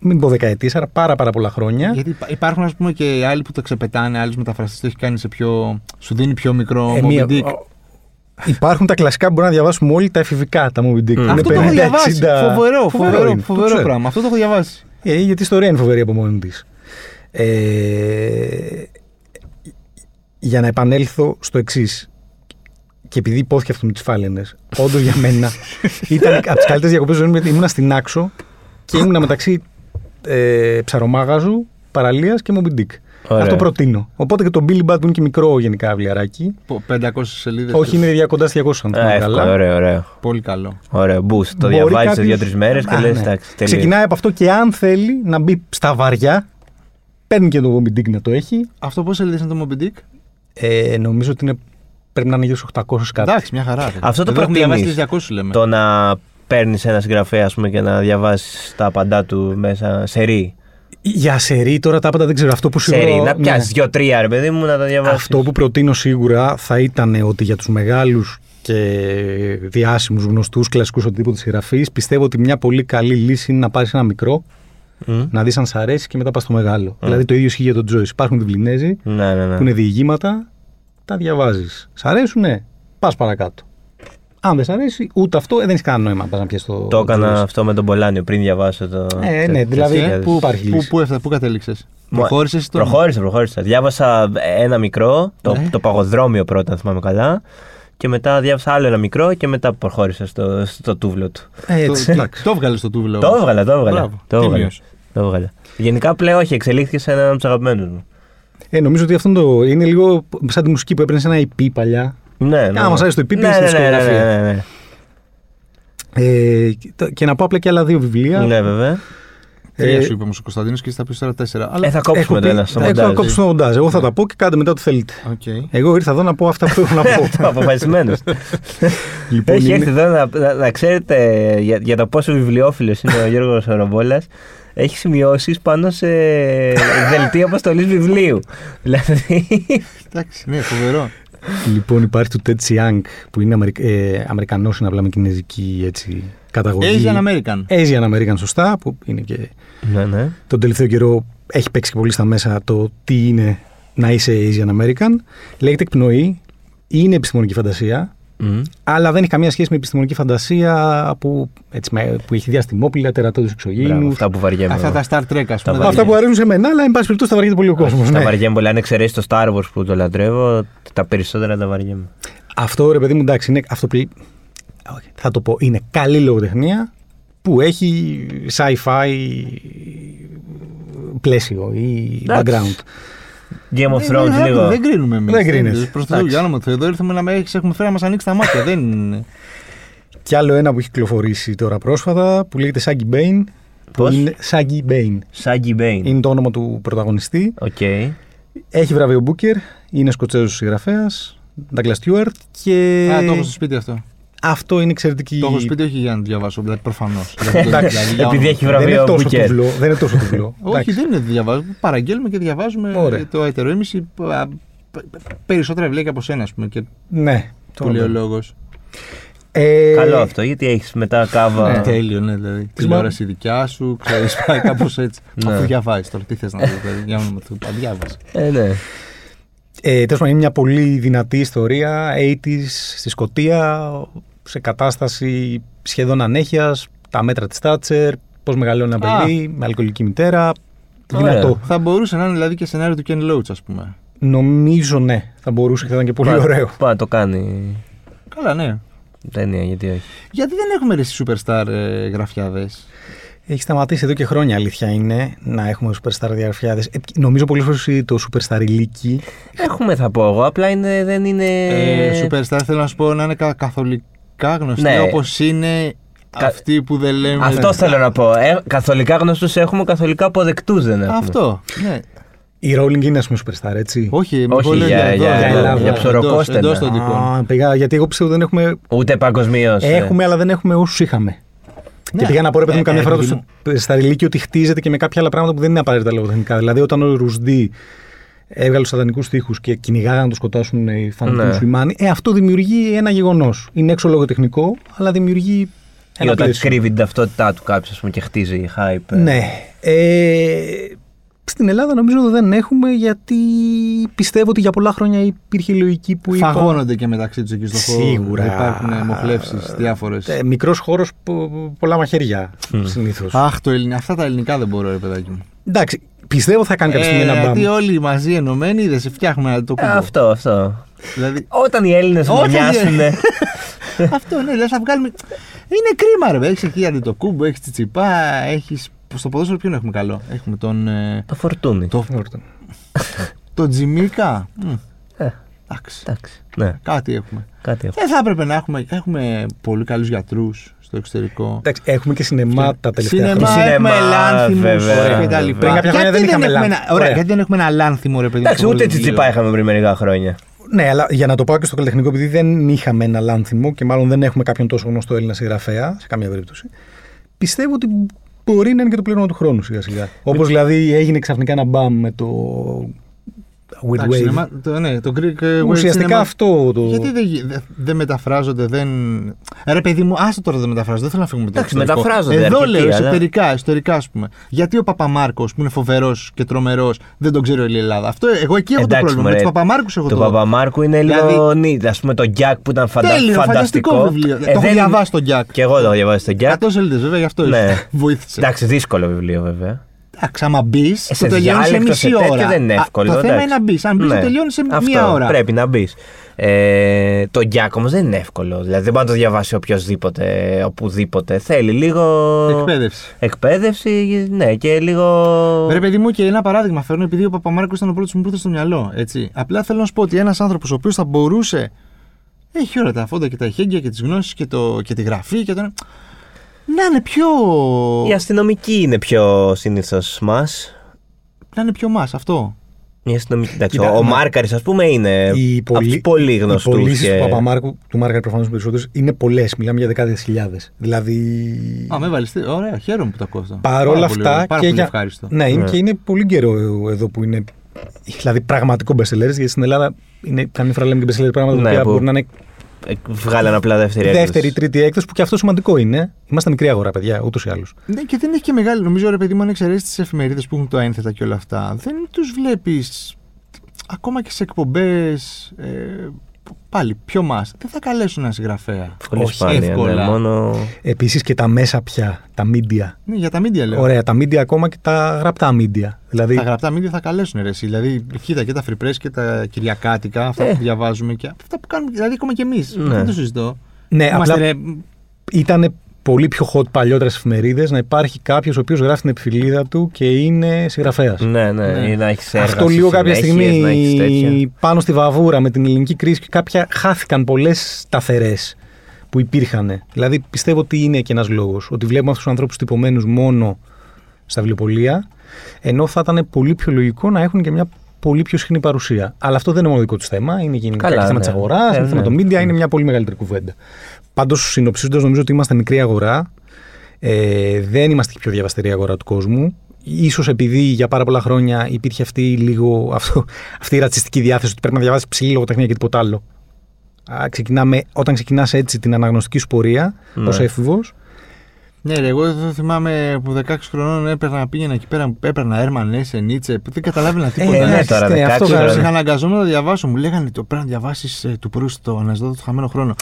Μην πω δεκαετίε, αλλά πάρα, πάρα πολλά χρόνια. Γιατί υπά- υπάρχουν, ας πούμε, και άλλοι που το ξεπετάνε, άλλους μεταφραστές το έχει κάνει σε πιο. σου δίνει πιο μικρό Ε, Moby μία- Dick. ο- Υπάρχουν τα κλασικά που μπορούμε να διαβάσουμε όλοι τα εφηβικά, τα Moby Dick. Μμ. Είναι Αυτό το έχω 50, διαβάσει. 60. Φοβερό, φοβερό, είναι, το φοβερό ξέρω. πράγμα. Αυτό το έχω διαβάσει. Ε, γιατί η ιστορία είναι φοβερή από μόνη της. Ε, για να επανέλθω στο εξής. Και επειδή υπόθηκε αυτό με τις φάλαινες, όντως για μένα ήταν από τις καλύτερες διακοπές ζωής μου γιατί ήμουνα στην Άξο και ήμουνα μεταξύ ε, ψαρομάγαζου, παραλίας και Moby Dick. Ωραία. Αυτό προτείνω. Οπότε και το Billy Bad που είναι και μικρό γενικά βιβλιαράκι. Πο- 500 σελίδες. Όχι, είναι δια- κοντά στις 200 αν Α, θυμάμαι εύκολο, καλά. ωραίο, ωραίο. Πολύ καλό. Ωραίο, boost. Το Μπορεί διαβάζεις σε κάποιος- δύο-τρει μέρες και Α, λες, ναι. εντάξει, τελείως. Ξεκινάει από αυτό και αν θέλει να μπει στα βαριά, παίρνει και το Moby Dick να το έχει. Αυτό πώ σελίδες είναι το Moby Dick; Ε, νομίζω ότι είναι, πρέπει να είναι γύρω στους 800 κάτι. Εντάξει, μια χαρά. ρε. Αυτό το Εδώ έχουμε προτείνεις. διαβάσει τις 200 λέμε. Το να παίρνεις ένα συγγραφέα ας πούμε, και να διαβάσεις τα απαντά του μέσα σε ρί. Για σερή τώρα τα πάντα δεν ξέρω. Αυτό που Σε σίγουρα. ρί, να ναι. πιάσεις δύο-τρία, ρε παιδί μου, να τα διαβάσεις. Αυτό που προτείνω σίγουρα θα ήταν ότι για τους μεγάλους και διάσημους γνωστούς κλασικούς οτιδήποτε συγγραφείς πιστεύω ότι μια πολύ καλή λύση είναι να πάρεις ένα μικρό, να δεις αν σ' αρέσει και μετά πας στο μεγάλο. Δηλαδή το ίδιο ισχύει για τον Τζόις. Υπάρχουν βιβλινέζοι Ναι, ναι, ναι. που είναι διηγήματα, τα διαβάζεις. Σ' αρέσουνε, πας παρακάτω. Αν δεν σ' αρέσει, ούτε αυτό ε, δεν έχει κανένα νόημα να πας να πιέσεις το Το έκανα Joyce. αυτό με τον Πολάνιο πριν διαβάσω το. Ε, το- ναι, το δηλαδή, σχέδιο. πού υπάρχει Πού, λύση; πού, έφτα- πού κατέληξες; Μα- Προχώρησες. Προχώρησα, προχώρησα. Διάβασα ένα μικρό, το, Ναι. το παγοδρόμιο πρώτα, αν θυμάμαι καλά. Και μετά διάβασα άλλο ένα μικρό και μετά προχώρησα στο, στο τούβλο του. Ε, έτσι, Το, εντάξει. το έβγαλες στο τούβλο. Το έβγαλα, το έβγαλα. Μπράβο. Το έβγαλα. Τίμιος. Το έβγαλα. Γενικά πλέον όχι, εξελίχθηκε σε έναν από τους αγαπημένους μου. Ε, νομίζω ότι αυτό το, είναι λίγο σαν τη μουσική που έπαιρνε ένα EP παλιά. Ναι, ναι. άμα ναι. σ' άρεσε το EP, ναι, πήγες ναι, στη ναι, ναι, δισκογραφία. ναι, ναι, ναι. Ε, και το- και να πω απλά και άλλα δύο βιβλία. Ναι, βέβαια. Τρία Ε, σου είπε όμως ο Κωνσταντίνος και εσύ θα πεις τώρα τέσσερα. Αλλά. Ε, θα κόψουμε το πει- ένα στο έχω μοντάζ. κόψει το μοντάζ. Εγώ θα τα πω και κάντε μετά ό,τι θέλετε. Οκ. Εγώ ήρθα εδώ να πω αυτά που έχω να πω. (laughs) Αποφασισμένος. (laughs) λοιπόν, Έχει είναι- έρθει εδώ να, να, να ξέρετε για, για το πόσο βιβλιοφίλο είναι ο Γιώργος Ρομπόλα. Έχει σημειώσει πάνω σε δελτίο αποστολής βιβλίου. δηλαδή. Εντάξει, ναι, φοβερό. Λοιπόν, υπάρχει το Ted Chiang που είναι Αμερικ... ε, Αμερικανός, είναι απλά με κινέζικη έτσι, καταγωγή. Asian American. Asian American, σωστά, που είναι και ναι, ναι. τον τελευταίο καιρό έχει παίξει και πολύ στα μέσα το τι είναι να είσαι Asian American. Λέγεται εκπνοή, είναι επιστημονική φαντασία, Μμ. αλλά δεν έχει καμία σχέση με επιστημονική φαντασία που, έτσι, με- που έχει διαστημόπλητα, τερατώδους Μπράβο, εξωγήινους. αυτά που βαριέμαι. Αυτά εγώ. τα Star Trek, ας πούμε. βαριά. Αυτά που αρέσουν σε μένα, αλλά εν πάση περιπτώσει τα βαριέται πολύ ο κόσμος. Τα βαριέμαι πολύ. Αν εξαιρέσεις το Star Wars που το λατρεύω, τα περισσότερα τα βαριέμαι. Αυτό ρε παιδί μου, εντάξει, είναι αυτό που. Όχι, Θα το πω, είναι καλή λογοτεχνία που έχει sci-fi πλαίσιο ή Εντάξει. background. Game of Δεν- Thrones δεν- λίγο. Δεν κρίνουμε εμείς. Δεν κρίνεις. Προς το Θεού, για όνομα του Θεού, εδώ ήρθαμε να με έχεις- έχουμε φέρει να μας ανοίξει τα μάτια. δεν είναι. Κι άλλο ένα που έχει κυκλοφορήσει τώρα πρόσφατα που λέγεται Shuggie Bain. Που Πώς; είναι Shuggie Bain. Shuggie Bain. Είναι το όνομα του πρωταγωνιστή. Οκ. Έχει βραβείο Booker. Είναι Σκοτσέζος συγγραφέας. Douglas Stuart. Και Α, το έχω στο σπίτι αυτό. Αυτό είναι εξαιρετική. Το έχω στο σπίτι όχι για να το διαβάσω, δηλαδή προφανώς. (laughs) Εντάξει, Επειδή έχει δεν είναι βραβείο τόσο Booker. τούβλο. Δεν είναι τόσο τούβλο. (laughs) Όχι, Εντάξει. δεν είναι διαβάζουμε. Παραγγέλνουμε και διαβάζουμε Ωραία. το ετεροήμιση. Περισσότερα βιβλία και από σένα, ας πούμε. Και Ναι. το που λέει ο λέω. λόγος. Ε, Καλό αυτό, γιατί έχεις μετά κάβα. Ναι, τέλειο, ναι, δηλαδή. Της Τηλεόραση δικιά σου, ξέρεις, πάει κάπως έτσι. (laughs) Ναι. Αφού διαβάζεις τώρα, τι θες να δεις, δηλαδή. Για όνομα του, τα διάβασες. Ε, ναι. Ε, τέλος πάντων, είναι μια πολύ δυνατή ιστορία 80s στη Σκωτία σε κατάσταση σχεδόν ανέχειας, τα μέτρα της Τάτσερ, πώς μεγαλώνει ένα Α. παιδί, με αλκοολική μητέρα. Ωραία. Δυνατό. Θα μπορούσε να είναι δηλαδή και σενάριο του Ken Loach, ας πούμε. Νομίζω ναι, θα μπορούσε και θα ήταν και πολύ Πά- ωραίο. Πά να το κάνει Καλά, ναι. ταινία, γιατί όχι. Γιατί δεν έχουμε ρε superstar ε, γραφιάδες; Έχει σταματήσει εδώ και χρόνια, αλήθεια είναι, να έχουμε superstar διαγραφιάδες. Ε, νομίζω πολλές φορές το superstar ηλίκη Έχουμε θα πω εγώ, απλά είναι, δεν είναι. Ε, superstar θέλω να σου πω να είναι κα- καθολικά γνωστοί Ναι. όπως είναι Κα- αυτοί που δεν λέμε. Αυτό θέλω να πω. Ε, καθολικά γνωστούς έχουμε, καθολικά αποδεκτούς δεν έχουμε. Αυτό. Ναι. Η Rowling είναι, ας πούμε, superstar, έτσι. Όχι, Όχι, εγώ λέω για- εδώ, για- εδώ, για εδώ, ψωροκόστενα. εντός- εντός των δικών. Α, πήγα, γιατί εγώ πιστεύω δεν έχουμε. Ούτε παγκοσμίως. Έχουμε, αλλά δεν έχουμε όσους είχαμε. Ναι. Και πήγα να πω ρε παιδί μου Ε, καμιά ε, φορά παιδί το μου. στα ρηλίκη ότι χτίζεται και με κάποια άλλα πράγματα που δεν είναι απαραίτητα λογοτεχνικά. Δηλαδή, όταν ο Ρουσντή έβγαλε τους σατανικού τοίχου και κυνηγάγανε να το σκοτώσουν οι φανατικοί Ναι. μουσουλμάνοι, ε, αυτό δημιουργεί ένα γεγονός. Είναι έξω λογοτεχνικό, αλλά δημιουργεί Ή ένα όταν πλαίσιο. κρύβει την ταυτότητά του κάποιος ας πούμε, και χτίζει hype. ε. Ναι. Ε, στην Ελλάδα νομίζω δεν έχουμε γιατί πιστεύω ότι για πολλά χρόνια υπήρχε η λογική που είπα. Φαγώνονται και μεταξύ τους εκεί στο χώρο. Σίγουρα. Υπάρχουν μοχλεύσεις διάφορες. Ε, μικρός χώρος, πο- πολλά μαχαίρια συνήθως. Αχ, το ελληνικά. Αυτά τα ελληνικά δεν μπορώ, ρε παιδάκι μου. Εντάξει, πιστεύω θα κάνει κάποια στιγμή Ε, ένα μπαμ. γιατί όλοι μαζί ενωμένοι δεν σε φτιάχνουμε το Ε, κουμπό. αυτό, αυτό. Δηλαδή, Όταν οι Έλληνες Όταν μονιάσουν. (laughs) αυτό ναι, δηλαδή θα βγάλουμε. Είναι κρίμα, ρε. Έχεις εκεί αντί το κούμπο, έχεις τσιτσιπά, έχει. Στο ποδόσφαιρο ποιον έχουμε καλό; Έχουμε τον. ε, Το φορτούνι. Το, τον Τζιμίκα. Μμ, Ε, Εντάξει. εντάξει. Ναι, Κάτι έχουμε. κάτι έχω. Δεν θα έπρεπε να έχουμε. Έχουμε πολύ καλούς γιατρούς στο εξωτερικό. Εντάξει, έχουμε και σινεμά τα τελευταία Σινεμά, χρόνια. Σινεμά, έχουμε λάνθιμους βέβαια, και τα λοιπά. βέβαια. Πριν κάποια χρόνια Γιατί δεν είχαμε έχουμε λάν- ένα- Ωραία, Ωραία. γιατί δεν έχουμε ένα λάνθιμο ρε παιδί. Εντάξει, στο ούτε βιβλίο. τσιτσιπά είχαμε πριν μερικά χρόνια. Ναι, αλλά για να το πάω και στο καλλιτεχνικό, επειδή δεν είχαμε ένα λάνθιμο και μάλλον δεν έχουμε κάποιον τόσο γνωστό Έλληνα συγγραφέα, σε καμία περίπτωση, πιστεύω ότι μπορεί να είναι και το πλήρωμα του χρόνου σιγά σιγά. Όπως δηλαδή έγινε ξαφνικά ένα μπαμ με το. With Εντάξει, Wave. σινεμά- το, ναι, το Greek ε, Wave Ουσιαστικά Cinema- αυτό το. Γιατί δεν γι- δεν δεν μεταφράζονται, δεν. Ρε παιδί μου, άστο τώρα δεν μεταφράζονται. Δεν θέλω να φύγουμε με το Εντάξει, εξωτερικό. μεταφράζονται Εδώ αρκετοί, λέω αλλά- εσωτερικά, εσωτερικά ας πούμε. Γιατί ο Παπαμάρκος που είναι φοβερός και τρομερός δεν τον ξέρω όλη η Ελλάδα. Αυτό, εγώ εκεί έχω το πρόβλημα. Με μωρέ, του Παπαμάρκους έχω Το το. Παπαμάρκου είναι λίγο Δηλαδή- νι. Ας πούμε το Γκιάκ που ήταν φαντα... Τέλειο, φανταστικό. φανταστικό βιβλίο. Ε, το έχω δεν- διαβάσει τον Γκιάκ. Και εγώ το έχω διαβάσει το Γκιάκ. 100 σελίδες βέβαια, γι' αυτό Ναι. βοήθησε. Εντάξει, δύσκολο βιβλίο βέβαια. Εντάξει, άμα μπεις, Ε, το σε τελειώνεις σε διάλεκτο, μισή σε τέτοιο ώρα. δεν είναι Α, εύκολο. Το θέμα εντάξει. είναι να μπεις. Αν μπεις, το Ναι. τελειώνεις σε Αυτό, μία ώρα. Πρέπει να μπεις. Ε, το Γκιάκ όμως δεν είναι εύκολο. Δηλαδή δεν μπορεί να το διαβάσει οποιοδήποτε, οπουδήποτε. Θέλει λίγο. Εκπαίδευση. Εκπαίδευση, ναι, και λίγο. Ρε παιδί μου, και ένα παράδειγμα φέρνω, επειδή ο Παπαμάρκος ήταν ο πρώτος που μου ήρθε στο μυαλό. Έτσι. Απλά θέλω να σου πω ότι ένας άνθρωπος ο οποίος θα μπορούσε. Έχει όλα τα φόντα και τα εχέγγυα και τις γνώσεις και, το, και τη γραφή και τον. Να είναι πιο. Οι αστυνομικοί είναι πιο συνήθως μας. Να είναι πιο μας αυτό. Οι αστυνομικοί. Εντάξει, Κοίτα, ο μα- Μάρκαρης, ας πούμε, είναι Οι από τους πολύ Οι γνωστούς. πωλήσεις του Παπαμάρκου, του Μάργαρη προφανώς περισσότερες, είναι πολλές. Μιλάμε για δεκάδες χιλιάδες. Δηλαδή. Α, με έβαλε. Ωραία, χαίρομαι που τα ακούω αυτά. Παρόλα Πάρα πολύ αυτά. ωραία, Πάρα και πολύ για... ευχάριστο. Ναι, είναι, Ναι. και είναι πολύ καιρό εδώ που είναι. Δηλαδή πραγματικό bestseller, γιατί στην Ελλάδα είναι καμιά φορά λέμε και bestseller πράγματα Ναι, που που- μπορεί να είναι Ε, Βγάλανε απλά δεύτερη έκδοση. δεύτερη, τρίτη έκδοση, που και αυτό σημαντικό είναι. Είμαστε μικρή αγορά, παιδιά, ούτως ή άλλως. Ναι, και δεν έχει και μεγάλη. Νομίζω ρε παιδί μου, αν εξαιρέσεις τις εφημερίδες που έχουν το ένθετα και όλα αυτά, δεν τους βλέπεις ακόμα και σε εκπομπές. Ε, πάλι πιο μας. Δεν θα καλέσουν ένα συγγραφέα. Πολύ Όχι, σπάνια. Ναι, εύκολα. μόνο... Επίσης και τα μέσα πια, τα media. Ναι, για τα media λέω. Ωραία, τα media ακόμα και τα γραπτά media. Δηλαδή, Τα γραπτά media θα καλέσουν ρε, εσύ. Δηλαδή, κοίτα και τα free press και τα κυριακάτικα, αυτά Ε. που διαβάζουμε και αυτά που κάνουμε. Δηλαδή, ακόμα και εμείς. Ναι. Δεν το συζητώ. ναι, Είμαστε, απλά ρε, ήταν πολύ πιο hot παλιότερες εφημερίδες να υπάρχει κάποιος ο οποίος γράφει την επιφυλίδα του και είναι συγγραφέας. Ναι, ναι, Ναι. ή να έχεις έργα. Αυτό στις λίγο κάποια συνέχειες, να έχεις τέτοια. στιγμή πάνω στη βαβούρα με την ελληνική κρίση και κάποια χάθηκαν πολλές σταθερές που υπήρχαν. Δηλαδή πιστεύω ότι είναι και ένας λόγος. Ότι βλέπουμε αυτούς τους ανθρώπους τυπωμένους μόνο στα βιβλιοπολία, ενώ θα ήταν πολύ πιο λογικό να έχουν και μια πολύ πιο συχνή παρουσία. Αλλά αυτό δεν είναι μόνο δικό τους θέμα. Είναι γενικά Καλά, και θέμα ναι. της αγοράς, Ε, είναι θέμα ναι. των media, είναι μια πολύ μεγαλύτερη κουβέντα. Πάντως, συνοψίζοντας, νομίζω ότι είμαστε μικρή αγορά. Ε, δεν είμαστε και η πιο διαβαστερή αγορά του κόσμου. Ίσως επειδή για πάρα πολλά χρόνια υπήρχε αυτή, λίγο, αυτό, αυτή η ρατσιστική διάθεση ότι πρέπει να διαβάσεις ψηλή λογοτεχνία και τίποτα άλλο. Α, ξεκινάμε, όταν ξεκινάς έτσι την αναγνωστική σου πορεία Ναι. ως έφηβος, Ναι, ρε, εγώ εδώ θυμάμαι που 16 χρονών έπαιρνα, πήγαινα εκεί πέρα, έπαιρνα Έρμαν, Έσε, Νίτσε, που δεν καταλάβαινα τίποτα. ναι, εντάξει, τώρα, ναι, 16 αυτός τώρα. γράφει. Είχα αναγκαζόμενο να διαβάσω. Μου λέγανε το πρέπει να διαβάσεις ε, του Προύστ το αναζητώντα το χαμένο χρόνο.